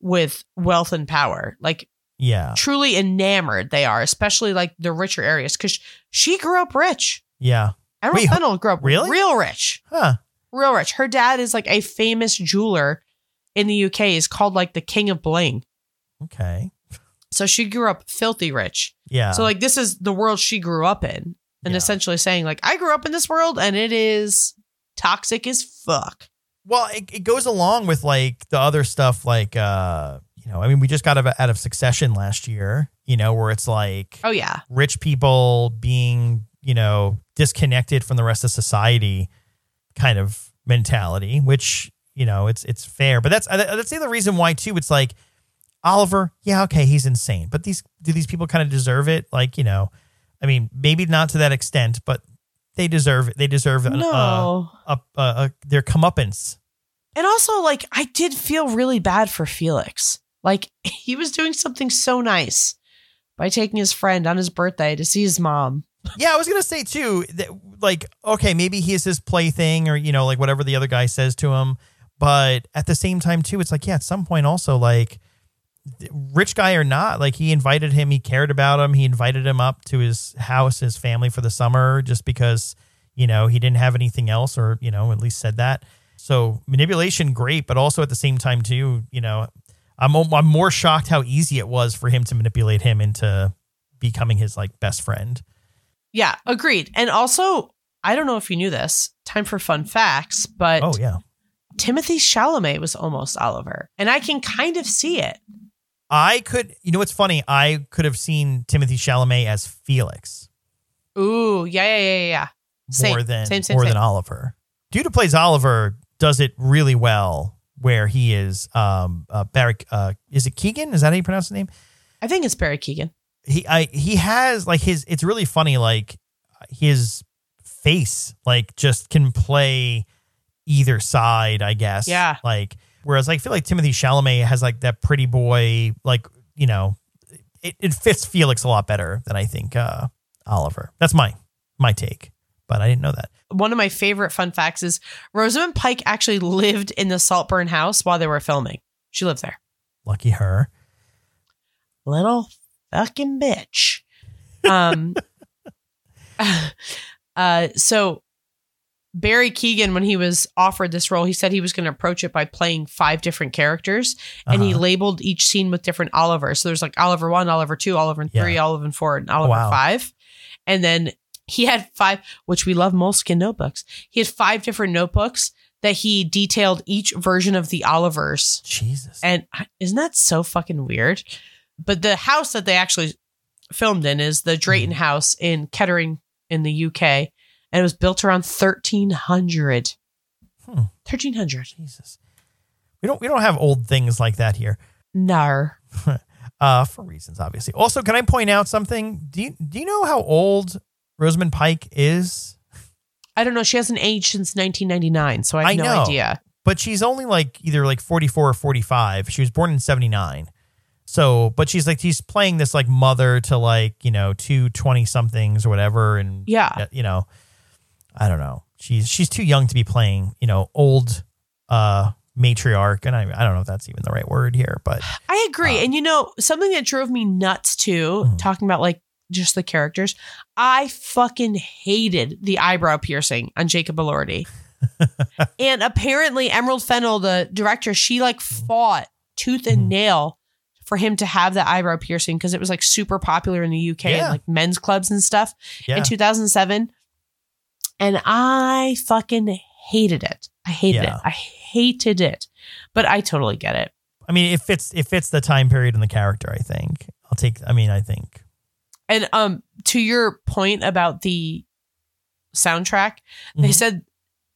with wealth and power like yeah, truly enamored they are especially like the richer areas because she grew up rich yeah. emerald Wait, Fennell grew up really? real rich Huh. real rich her dad is like a famous jeweler in the uk is called like the king of bling Okay. So she grew up filthy rich. Yeah. So like this is the world she grew up in. And Yeah. essentially saying like I grew up in this world and it is toxic as fuck. Well, it, it goes along with like the other stuff, like uh, you know, I mean, we just got out of, Succession last year, you know, where it's like Oh yeah. rich people being, you know, disconnected from the rest of society, kind of mentality, which you know, it's it's fair, but that's uh, that's the other reason why too. It's like Oliver, yeah, okay, he's insane, but these do these people kind of deserve it? Like, you know, I mean, maybe not to that extent, but they deserve it. They deserve an, uh, a, a, a, their comeuppance. And also, like, I did feel really bad for Felix. Like, *laughs* he was doing something so nice by taking his friend on his birthday to see his mom. Yeah, I was gonna say too that like okay, maybe he is his plaything or you know like whatever the other guy says to him, but at the same time too, it's like yeah, at some point also like rich guy or not, like he invited him, he cared about him, he invited him up to his house, his family for the summer just because you know he didn't have anything else or you know at least said that. So manipulation, great, but also at the same time too, you know, I'm I'm more shocked how easy it was for him to manipulate him into becoming his like best friend. Yeah, agreed. And also, I don't know if you knew this. Time for fun facts, but Oh yeah. Timothée Chalamet was almost Oliver, and I can kind of see it. I could, you know, what's funny? I could have seen Timothée Chalamet as Felix Ooh, yeah, yeah, yeah, yeah. Same, more than same, same, more than Oliver. Dude who plays Oliver does it really well. Where he is, um, uh, Barry, uh, is it Keoghan? Is that how you pronounce the name? I think it's Barry Keoghan. He, I, he has like his. It's really funny. Like his face, like just can play either side. I guess. Yeah. Like whereas I feel like Timothée Chalamet has like that pretty boy, like you know, it, it fits Felix a lot better than I think uh, Oliver. That's my my take, but I didn't know that. One of my favorite fun facts is Rosamund Pike actually lived in the Saltburn house while they were filming. She lived there. Lucky her. Little fucking bitch. Um, *laughs* uh, so Barry Keoghan, when he was offered this role, he said he was going to approach it by playing five different characters, and he Uh-huh. labeled each scene with different Oliver. So there's like Oliver one, Oliver two, Oliver three, Yeah. Oliver four, and Oliver Wow. five, and then he had five, which we love moleskin notebooks. He had five different notebooks that he detailed each version of the Olivers. Jesus. And isn't that so fucking weird? But the house that they actually filmed in is the Drayton Mm-hmm. House in Kettering in the UK. And it was built around 1300. Hmm. 1300. Jesus. We don't we don't have old things like that here. Nar. *laughs* Uh, for reasons obviously. Also, can I point out something? Do you do you know how old Rosamund Pike is? I don't know. She hasn't aged since 1999. So I have I no know. idea. But she's only like either like 44 or 45. She was born in 79. So, but she's like she's playing this like mother to like, you know, two 20 somethings or whatever and Yeah. you know, I don't know. She's she's too young to be playing, you know, old uh matriarch and I I don't know if that's even the right word here, but *sighs* I agree. Um, and you know, something that drove me nuts too, Mhm. talking about like just the characters, I fucking hated the eyebrow piercing on Jacob Elordi. *laughs* and apparently, Emerald Fennell, the director, she like fought tooth and Mhm. nail for him to have the eyebrow piercing because it was like super popular in the UK Yeah. and like men's clubs and stuff yeah. in 2007. And I fucking hated it. I hated Yeah. it. I hated it. But I totally get it. I mean, it fits it fits the time period and the character, I think. I'll take I mean, I think. And um, to your point about the soundtrack, they Mhm. said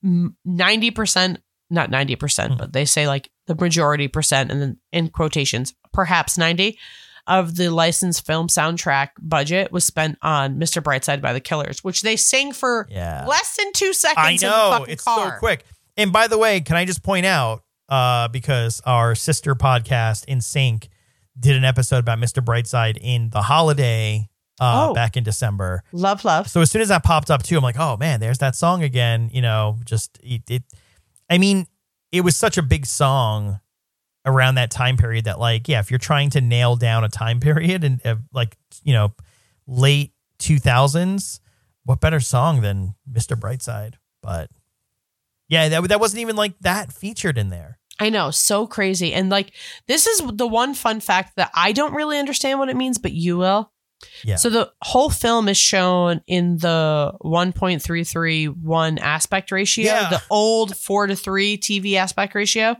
ninety percent, not ninety percent, Mhm. but they say like the majority percent, and then in quotations, perhaps ninety of the licensed film soundtrack budget was spent on "Mr. Brightside" by the Killers, which they sing for Yeah. less than two seconds. I in the know fucking it's car. so quick. And by the way, can I just point out uh, because our sister podcast in Sync did an episode about Mr. Brightside in the holiday uh, Oh. back in December. Love, love. So as soon as that popped up too, I'm like, oh man, there's that song again. You know, just it. it I mean, it was such a big song around that time period that, like, yeah, if you're trying to nail down a time period and uh, like, you know, late 2000s, what better song than Mr. Brightside? But yeah, that that wasn't even like that featured in there. I know, so crazy. And like, this is the one fun fact that I don't really understand what it means, but you will. Yeah. So the whole film is shown in the 1.331 aspect ratio, Yeah. the old 4 to 3 TV aspect ratio.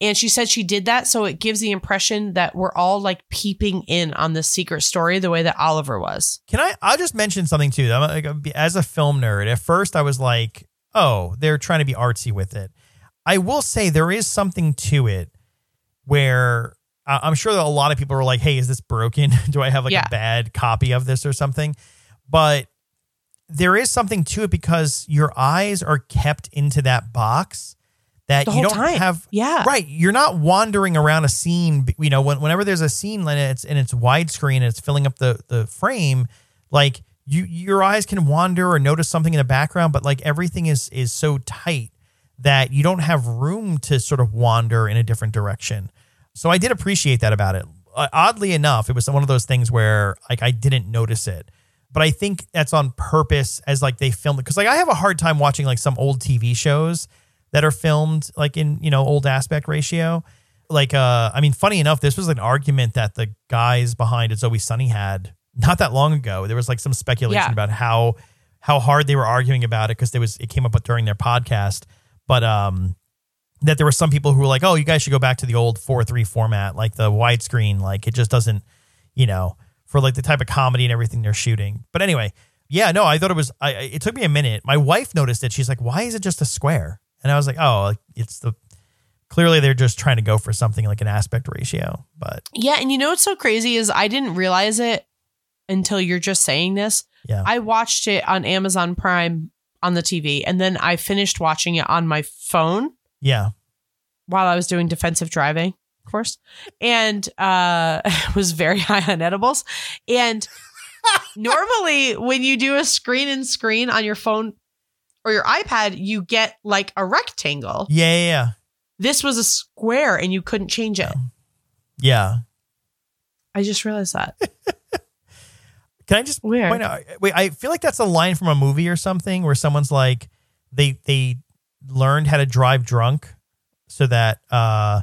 And she said she did that so it gives the impression that we're all like peeping in on this secret story the way that Oliver was. Can I? I'll just mention something too. I'm like, as a film nerd, at first I was like, "Oh, they're trying to be artsy with it." I will say there is something to it where I'm sure that a lot of people are like, "Hey, is this broken? *laughs* Do I have like Yeah. a bad copy of this or something?" But there is something to it because your eyes are kept into that box that you don't time. have Yeah. Right. You're not wandering around a scene. You know, when, whenever there's a scene and it's and it's widescreen and it's filling up the the frame, like you your eyes can wander or notice something in the background, but like everything is is so tight that you don't have room to sort of wander in a different direction. So I did appreciate that about it. Uh, oddly enough, it was one of those things where like I didn't notice it. But I think that's on purpose as like they filmed it. Cause like I have a hard time watching like some old TV shows that are filmed like in, you know, old aspect ratio. Like uh I mean, funny enough, this was an argument that the guys behind It's Always Sunny had not that long ago. There was like some speculation Yeah. about how how hard they were arguing about it because there was it came up during their podcast. But um that there were some people who were like, "Oh, you guys should go back to the old four three format, like the widescreen. Like it just doesn't, you know, for like the type of comedy and everything they're shooting." But anyway, yeah, no, I thought it was. I I- it took me a minute. My wife noticed it. She's like, "Why is it just a square?" And I was like, "Oh, like, it's the clearly they're just trying to go for something like an aspect ratio." But Yeah, and you know what's so crazy is I didn't realize it until you're just saying this. yeah, I watched it on Amazon Prime on the TV, and then I finished watching it on my phone yeah, while I was doing defensive driving, of course, and uh, *laughs* was very *laughs* high on edibles. And normally, when you do a screen and screen on your phone or your iPad, you get like a rectangle. yeah, yeah, yeah. This was a square, and you couldn't change it. yeah. I just realized that. *laughs* Can I just Weird. point out? Wait, I feel like that's a line from a movie or something where someone's like, they they learned how to drive drunk, so that uh,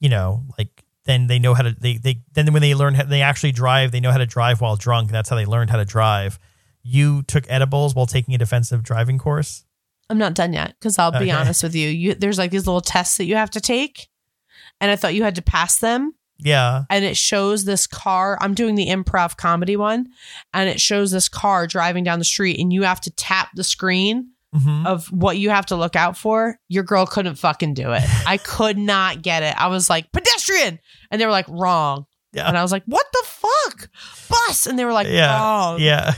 you know, like then they know how to they they then when they learn how they actually drive, they know how to drive while drunk. That's how they learned how to drive. You took edibles while taking a defensive driving course. I'm not done yet because I'll be honest with you. You there's like these little tests that you have to take, and I thought you had to pass them. Yeah, And it shows this car. I'm doing the improv comedy one, and it shows this car driving down the street, and you have to tap the screen hmm of what you have to look out for. Your girl couldn't fucking do it. I *laughs* could not get it. I was like pedestrian, and they were like wrong, yeah, and I was like, what the fuck, bus, and they were like, yeah, wrong. yeah.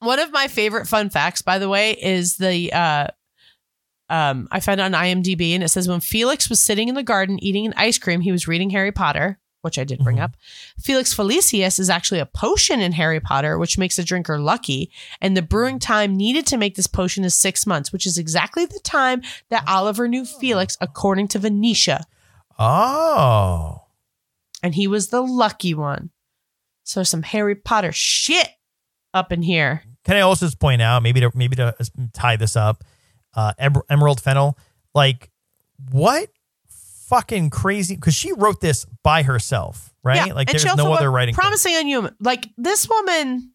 One of my favorite fun facts, by the way, is the uh um I found it on IMDb and it says when Felix was sitting in the garden eating an ice cream, he was reading Harry Potter, which I did bring Mhm. up. Felix Felicis is actually a potion in Harry Potter, which makes a drinker lucky. And the brewing time needed to make this potion is six months, which is exactly the time that Oliver knew Felix, according to Venetia. Oh, And he was the lucky one. So some Harry Potter shit up in here. Can I also just point out maybe to maybe to tie this up, uh, Emerald Fennell, like what fucking crazy because she wrote this by herself, right? Yeah, like there's no other writing. Promising on you, like this woman,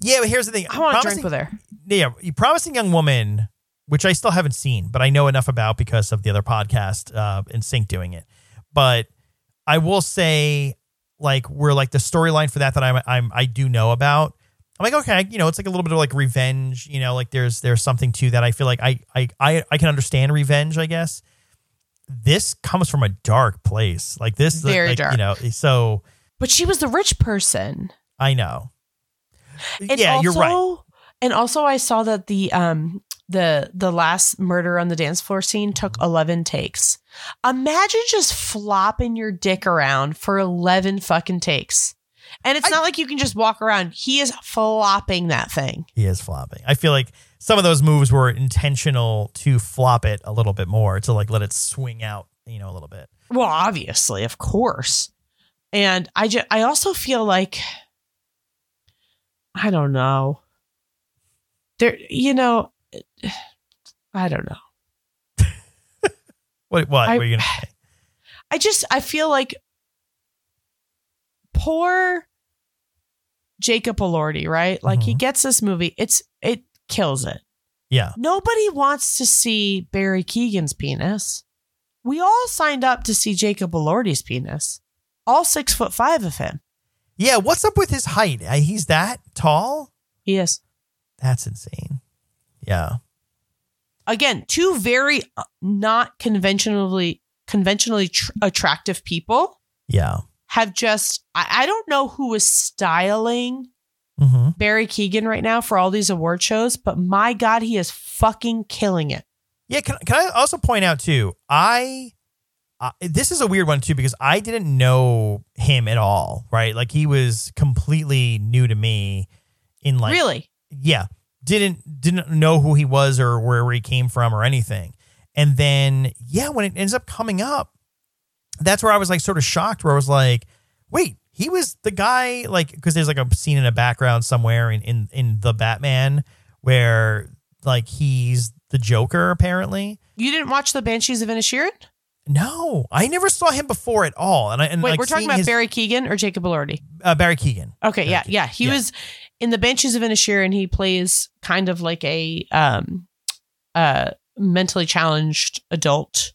Yeah, but here's the thing. I want to drink with her. Yeah, promising young woman, which I still haven't seen, but I know enough about because of the other podcast, uh, in sync doing it. But I will say, like, we're like the storyline for that that I'm, I'm I do know about. I'm like, okay, you know, it's like a little bit of like revenge, you know, like there's there's something to that. I feel like I I I, I can understand revenge, I guess. This comes from a dark place, like this, Very like, dark. You know, so But she was the rich person. I know. And yeah, you're right. And also, I saw that the um the the last murder on the dance floor scene took Mm-hmm. eleven takes. Imagine just flopping your dick around for eleven fucking takes. And it's I- not like you can just walk around. He is flopping that thing. He is flopping. I feel like some of those moves were intentional to flop it a little bit more to like let it swing out, you know, a little bit. Well, obviously, of course. And I just I also feel like I don't know. There you know *sighs* I don't know. *laughs* What? What I- were you gonna *sighs* say? I just I feel like poor Jacob Elordi, right? Like he Mhm. gets this movie, it's it kills it. Yeah. Nobody wants to see Barry Keoghan's penis. We all signed up to see Jacob Elordi's penis. All six foot five of him. Yeah. What's up with his height? Uh, He's that tall? Yes. That's insane. Yeah. Again, two very uh, not conventionally conventionally tr- attractive people Yeah. Have just I, I don't know who is styling Mm-hmm. Barry Keoghan right now for all these award shows, but my God, he is fucking killing it. Yeah, can, can I also point out too? I uh, this is a weird one too because I didn't know him at all. Right, like he was completely new to me. In like, really? yeah, didn't didn't know who he was or where, where he came from or anything. And then yeah, when it ends up coming up, that's where I was like sort of shocked. Where I was like, wait, he was the guy like because there's like a scene in a background somewhere in in in the Batman where like he's the Joker apparently. You didn't watch the Banshees of Inisherin? No, I never saw him before at all. And I and Wait, like we're talking about his- Barry Keoghan or Jacob Elordi? uh, Barry Keoghan. Okay, yeah, Barry yeah. He Yeah. was in the Banshees of Inisherin. He plays kind of like a um, uh, mentally challenged adult,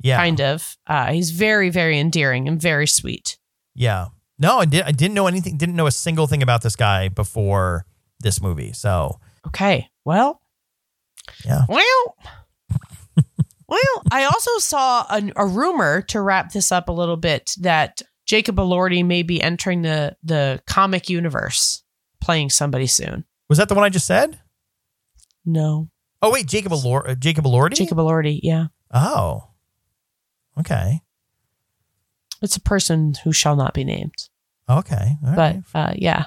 Yeah, kind of. Uh, he's very, very endearing and very sweet. yeah. No, I did. I didn't know anything. Didn't know a single thing about this guy before this movie. So Okay, well, Yeah. well, *laughs* well. I also saw a, a rumor to wrap this up a little bit that Jacob Elordi may be entering the the comic universe, playing somebody soon. was that the one I just said? No, Oh wait, Jacob Elor- uh, Jacob Elordi. Jacob Elordi. Yeah, Oh, okay, it's a person who shall not be named. okay. All But right. uh, yeah.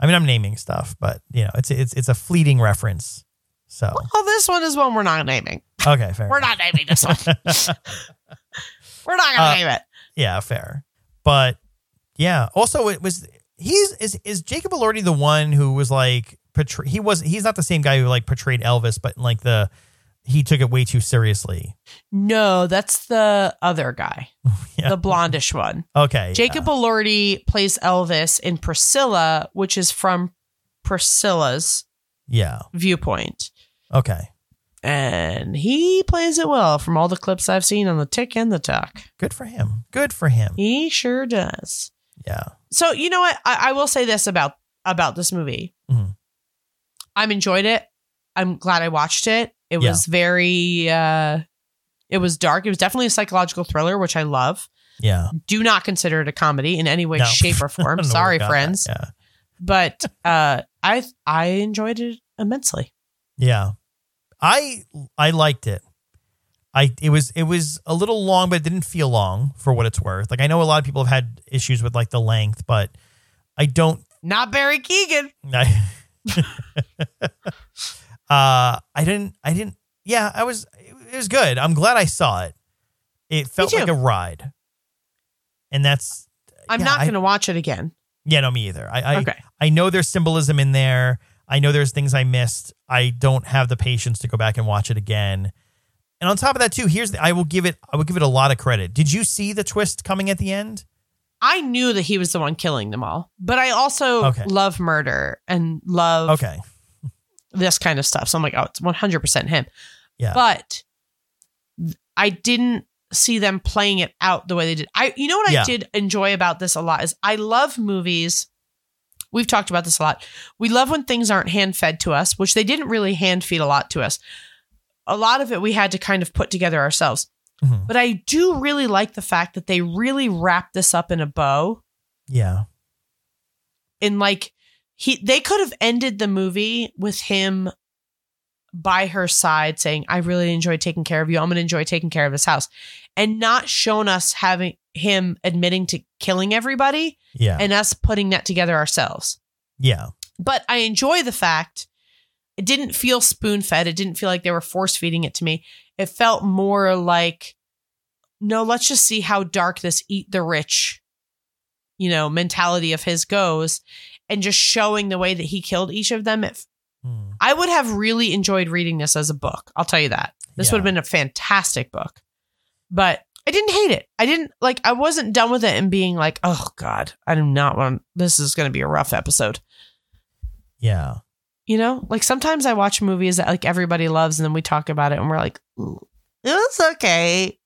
I mean, I'm naming stuff, but you know, it's it's it's a fleeting reference. So Well, this one is one we're not naming. okay, fair. We're not naming this one. *laughs* we're not gonna Uh, name it. Yeah, fair. But yeah, also it was he's is is Jacob Elordi the one who was like portray he was he's not the same guy who like portrayed Elvis, but like the he took it way too seriously. No, that's the other guy, *laughs* Yeah. the blondish one. Okay. Jacob Elordi plays Elvis in Priscilla, which is from Priscilla's Yeah. viewpoint. Okay. And he plays it well from all the clips I've seen on the tick and the talk. Good for him. Good for him. He sure does. Yeah. So you know what? I, I will say this about about this movie. Mhm. I'm enjoyed it. I'm glad I watched it. It Yeah. was very uh it was dark. It was definitely a psychological thriller, which I love. Yeah. Do not consider it a comedy in any way, No. shape, or *laughs* form. Sorry, friends. Yeah. But uh I I enjoyed it immensely. Yeah. I I liked it. I it was it was a little long, but it didn't feel long for what it's worth. Like I know a lot of people have had issues with like the length, but I don't Not Barry Keoghan. *laughs* I, uh I didn't I didn't yeah, I was it was good. I'm glad I saw it. It felt like a ride. And that's I'm yeah, not going to watch it again. Yeah, no, me either. I I, okay. I know there's symbolism in there. I know there's things I missed. I don't have the patience to go back and watch it again. And on top of that, too, here's the, I will give it I will give it a lot of credit. Did you see the twist coming at the end? I knew that he was the one killing them all, but I also Okay. love murder and love Okay, this kind of stuff. So I'm like, oh, it's 100% him. Yeah. But I didn't see them playing it out the way they did. I, you know what Yeah. I did enjoy about this a lot is I love movies. We've talked about this a lot. We love when things aren't hand fed to us, which they didn't really hand feed a lot to us. A lot of it we had to kind of put together ourselves. Mhm. But I do really like the fact that they really wrapped this up in a bow yeah, In like he they could have ended the movie with him by her side saying i really enjoyed taking care of you. I'm going to enjoy taking care of this house. And not shown us having him admitting to killing everybody yeah, and us putting that together ourselves. Yeah, but i enjoy the fact it didn't feel spoon fed it didn't feel like they were force feeding it to me. It felt more like no let's just see how dark this eat the rich you know mentality of his goes and just showing the way that he killed each of them it, Hmm. i would have really enjoyed reading this as a book i'll tell you that this Yeah. would have been a fantastic book but I didn't hate it. I didn't like. I wasn't done with it and being like, oh god, I do not want. This is going to be a rough episode. Yeah. You know, like sometimes I watch movies that like everybody loves, and then we talk about it, and we're like, "Ooh, it was okay.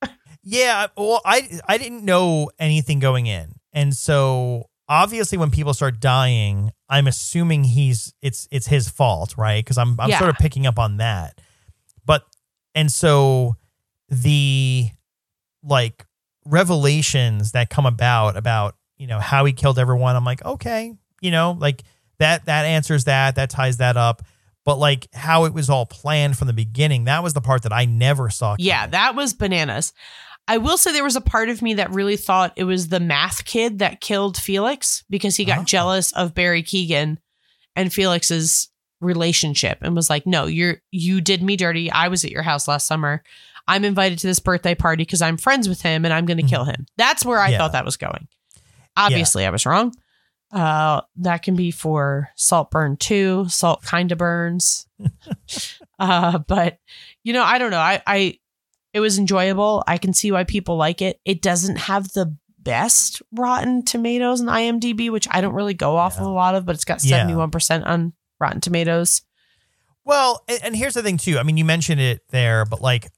Yeah, well, I I didn't know anything going in, and so obviously when people start dying, I'm assuming he's it's it's his fault, right? Because I'm I'm Yeah. sort of picking up on that, but and so the like revelations that come about about you know how he killed everyone, I'm like, okay, you know, like that that answers that that ties that up. But like how it was all planned from the beginning, that was the part that I never saw. Yeah, that was bananas. I will say there was a part of me that really thought it was the math kid that killed Felix because he got Oh. jealous of Barry Keoghan and Felix's relationship and was like, "No, you're you did me dirty. I was at your house last summer. I'm invited to this birthday party because I'm friends with him and I'm going to kill him." That's where I Yeah. thought that was going. Obviously, I was wrong. Uh, that can be for Saltburn 2, Salt Kinda Burns. *laughs* uh, but you know, I don't know. I, I, it was enjoyable. I can see why people like it. It doesn't have the best Rotten Tomatoes and IMDb, which I don't really go off Yeah. of a lot of, but it's got 71% on Rotten Tomatoes. Well, and, here's the thing too. I mean, you mentioned it there, but like,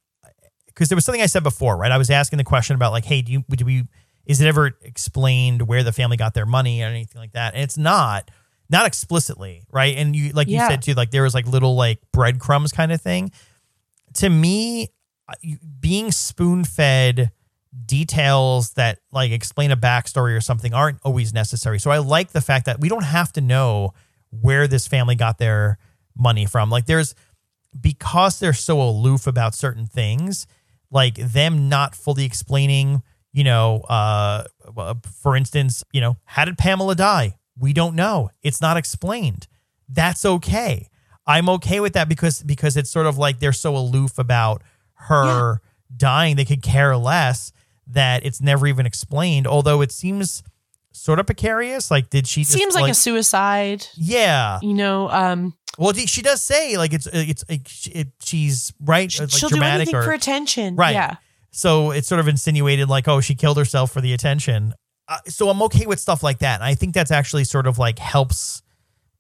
because there was something I said before, right? I was asking the question about like, hey, do you do we? Is it ever explained where the family got their money or anything like that? And it's not, not explicitly, right? And you, like Yeah. you said too, like there was like little like breadcrumbs kind of thing. To me, being spoon fed details that like explain a backstory or something aren't always necessary. So I like the fact that we don't have to know where this family got their money from. Like there's because they're so aloof about certain things, like them not fully explaining, you know, uh uh, for instance, you know, how did Pamela die? We don't know. It's not explained. That's okay. I'm okay with that because because it's sort of like they're so aloof about her dying, they could care less that it's never even explained. Although it seems sort of precarious. Like, did she? just, Seems like, a suicide, yeah. you know, um, Well, she does say like it's it's it, it, she's right. she'll like do anything or for attention. Right. Yeah. so it's sort of insinuated like oh she killed herself for the attention. Uh, so I'm okay with stuff like that. And I think that's actually sort of like helps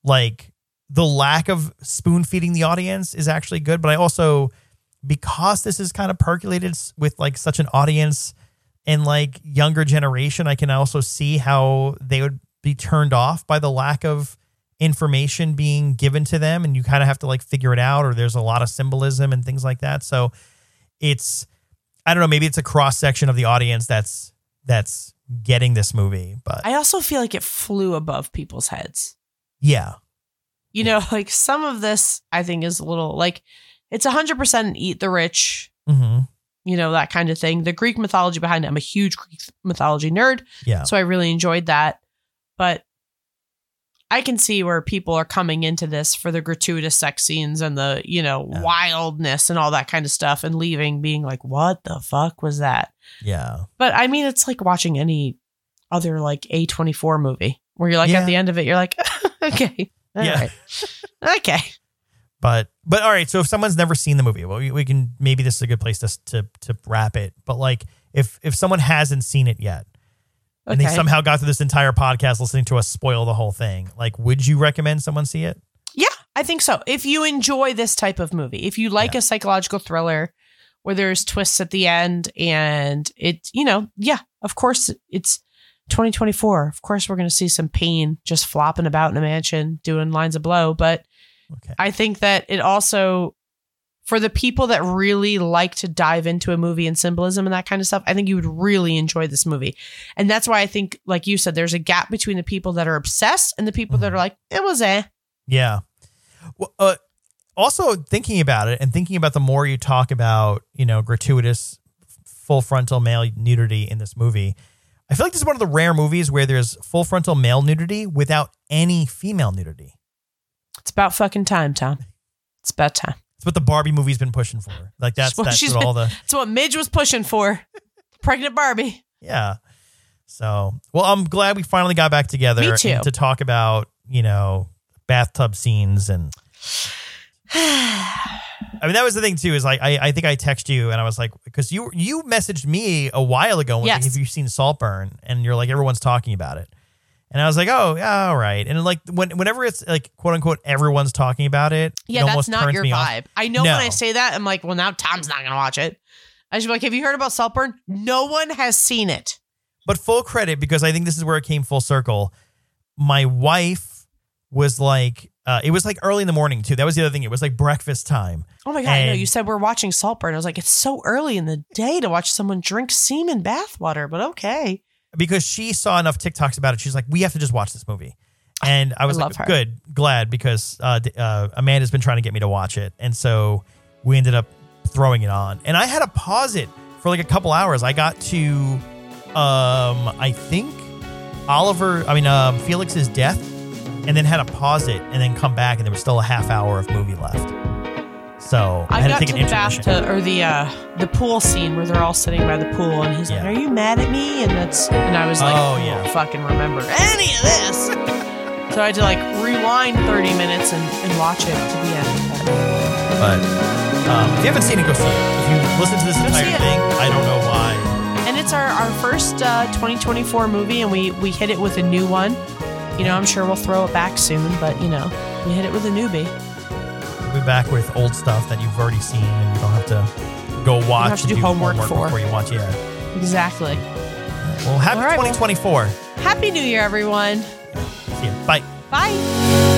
like the lack of spoon feeding the audience is actually good. But I also because this is kind of percolated with like such an audience and like younger generation, I can also see how they would be turned off by the lack of information being given to them and you kind of have to like figure it out or there's a lot of symbolism and things like that. So it's I don't know, maybe it's a cross section of the audience that's that's getting this movie, but I also feel like it flew above people's heads. yeah. You know, like some of this I think is a little like it's 100% eat the rich, Mhm. you know, that kind of thing. The Greek mythology behind it, I'm a huge Greek mythology nerd, Yeah. so I really enjoyed that. But I can see where people are coming into this for the gratuitous sex scenes and the, you know, Yeah. wildness and all that kind of stuff and leaving being like, what the fuck was that? Yeah. But I mean, it's like watching any other like A24 movie where you're like Yeah. at the end of it, you're like, *laughs* okay. all Yeah. right, *laughs* Okay. But but all right, so if someone's never seen the movie, well, we, we can maybe this is a good place to to to wrap it. But like if if someone hasn't seen it yet and Okay. they somehow got through this entire podcast listening to us spoil the whole thing, like would you recommend someone see it? Yeah, I think so. If you enjoy this type of movie, if you like Yeah. a psychological thriller where there's twists at the end and it, you know, yeah, of course it's 2024. Of course we're going to see some pain just flopping about in a mansion doing lines of blow, but Okay. I think that it also for the people that really like to dive into a movie and symbolism and that kind of stuff, I think you would really enjoy this movie. And that's why I think like you said there's a gap between the people that are obsessed and the people that Mhm. are like it was eh. Yeah. Well, uh, also thinking about it and thinking about the more you talk about, you know, gratuitous full frontal male nudity in this movie, I feel like this is one of the rare movies where there's full frontal male nudity without any female nudity. It's about fucking time, Tom. It's about time. It's what the Barbie movie's been pushing for. Like that's Well, that's what all the It's what Midge was pushing for. *laughs* Pregnant Barbie. yeah. So well, I'm glad we finally got back together Me too. to talk about you know bathtub scenes and *sighs* I mean, that was the thing too. Is like I, I think I text you and I was like, because you you messaged me a while ago. And was like, Yes. have you seen Saltburn? And you're like, everyone's talking about it. And I was like, oh yeah, all right. And like when whenever it's like quote unquote everyone's talking about it, Yeah, it that's not your me off. vibe. I know No. when I say that, I'm like, well, now Tom's not going to watch it. I should be like, have you heard about Saltburn? No one has seen it. But full credit because I think this is where it came full circle. My wife was like, uh, it was like early in the morning too. That was the other thing. It was like breakfast time. Oh my god! I know you said we're watching Saltburn. I was like, it's so early in the day to watch someone drink semen bathwater, but okay. Because she saw enough TikToks about it. She's like, we have to just watch this movie. And I was I like, her. good, glad because uh, uh, Amanda's been trying to get me to watch it. And so we ended up throwing it on. And I had to pause it for like a couple hours. I got to, um, I think, Oliver, I mean, um, Felix's death, and then had to pause it and then come back. And there was still a half hour of movie left. So I, I had got to to an the bathtub or the uh, the pool scene where they're all sitting by the pool, and he's Yeah. like, "Are you mad at me?" And that's and I was like, Oh, "Oh yeah. yeah, fucking remember any of this." so I had to like rewind thirty minutes and, and watch it to the end. But um, if you haven't seen it, go see it. If you listen to this Go entire thing, I don't know why. And it's our, our first uh, 2024 movie, and we we hit it with a new one. You know, I'm sure we'll throw it back soon, but you know, we hit it with a newbie. We'll be back with old stuff that you've already seen and you don't have to go watch have to and do homework for. before you watch. Yeah. Exactly. Well, happy right, well- 2024. Happy New Year, everyone. See ya. Bye. Bye.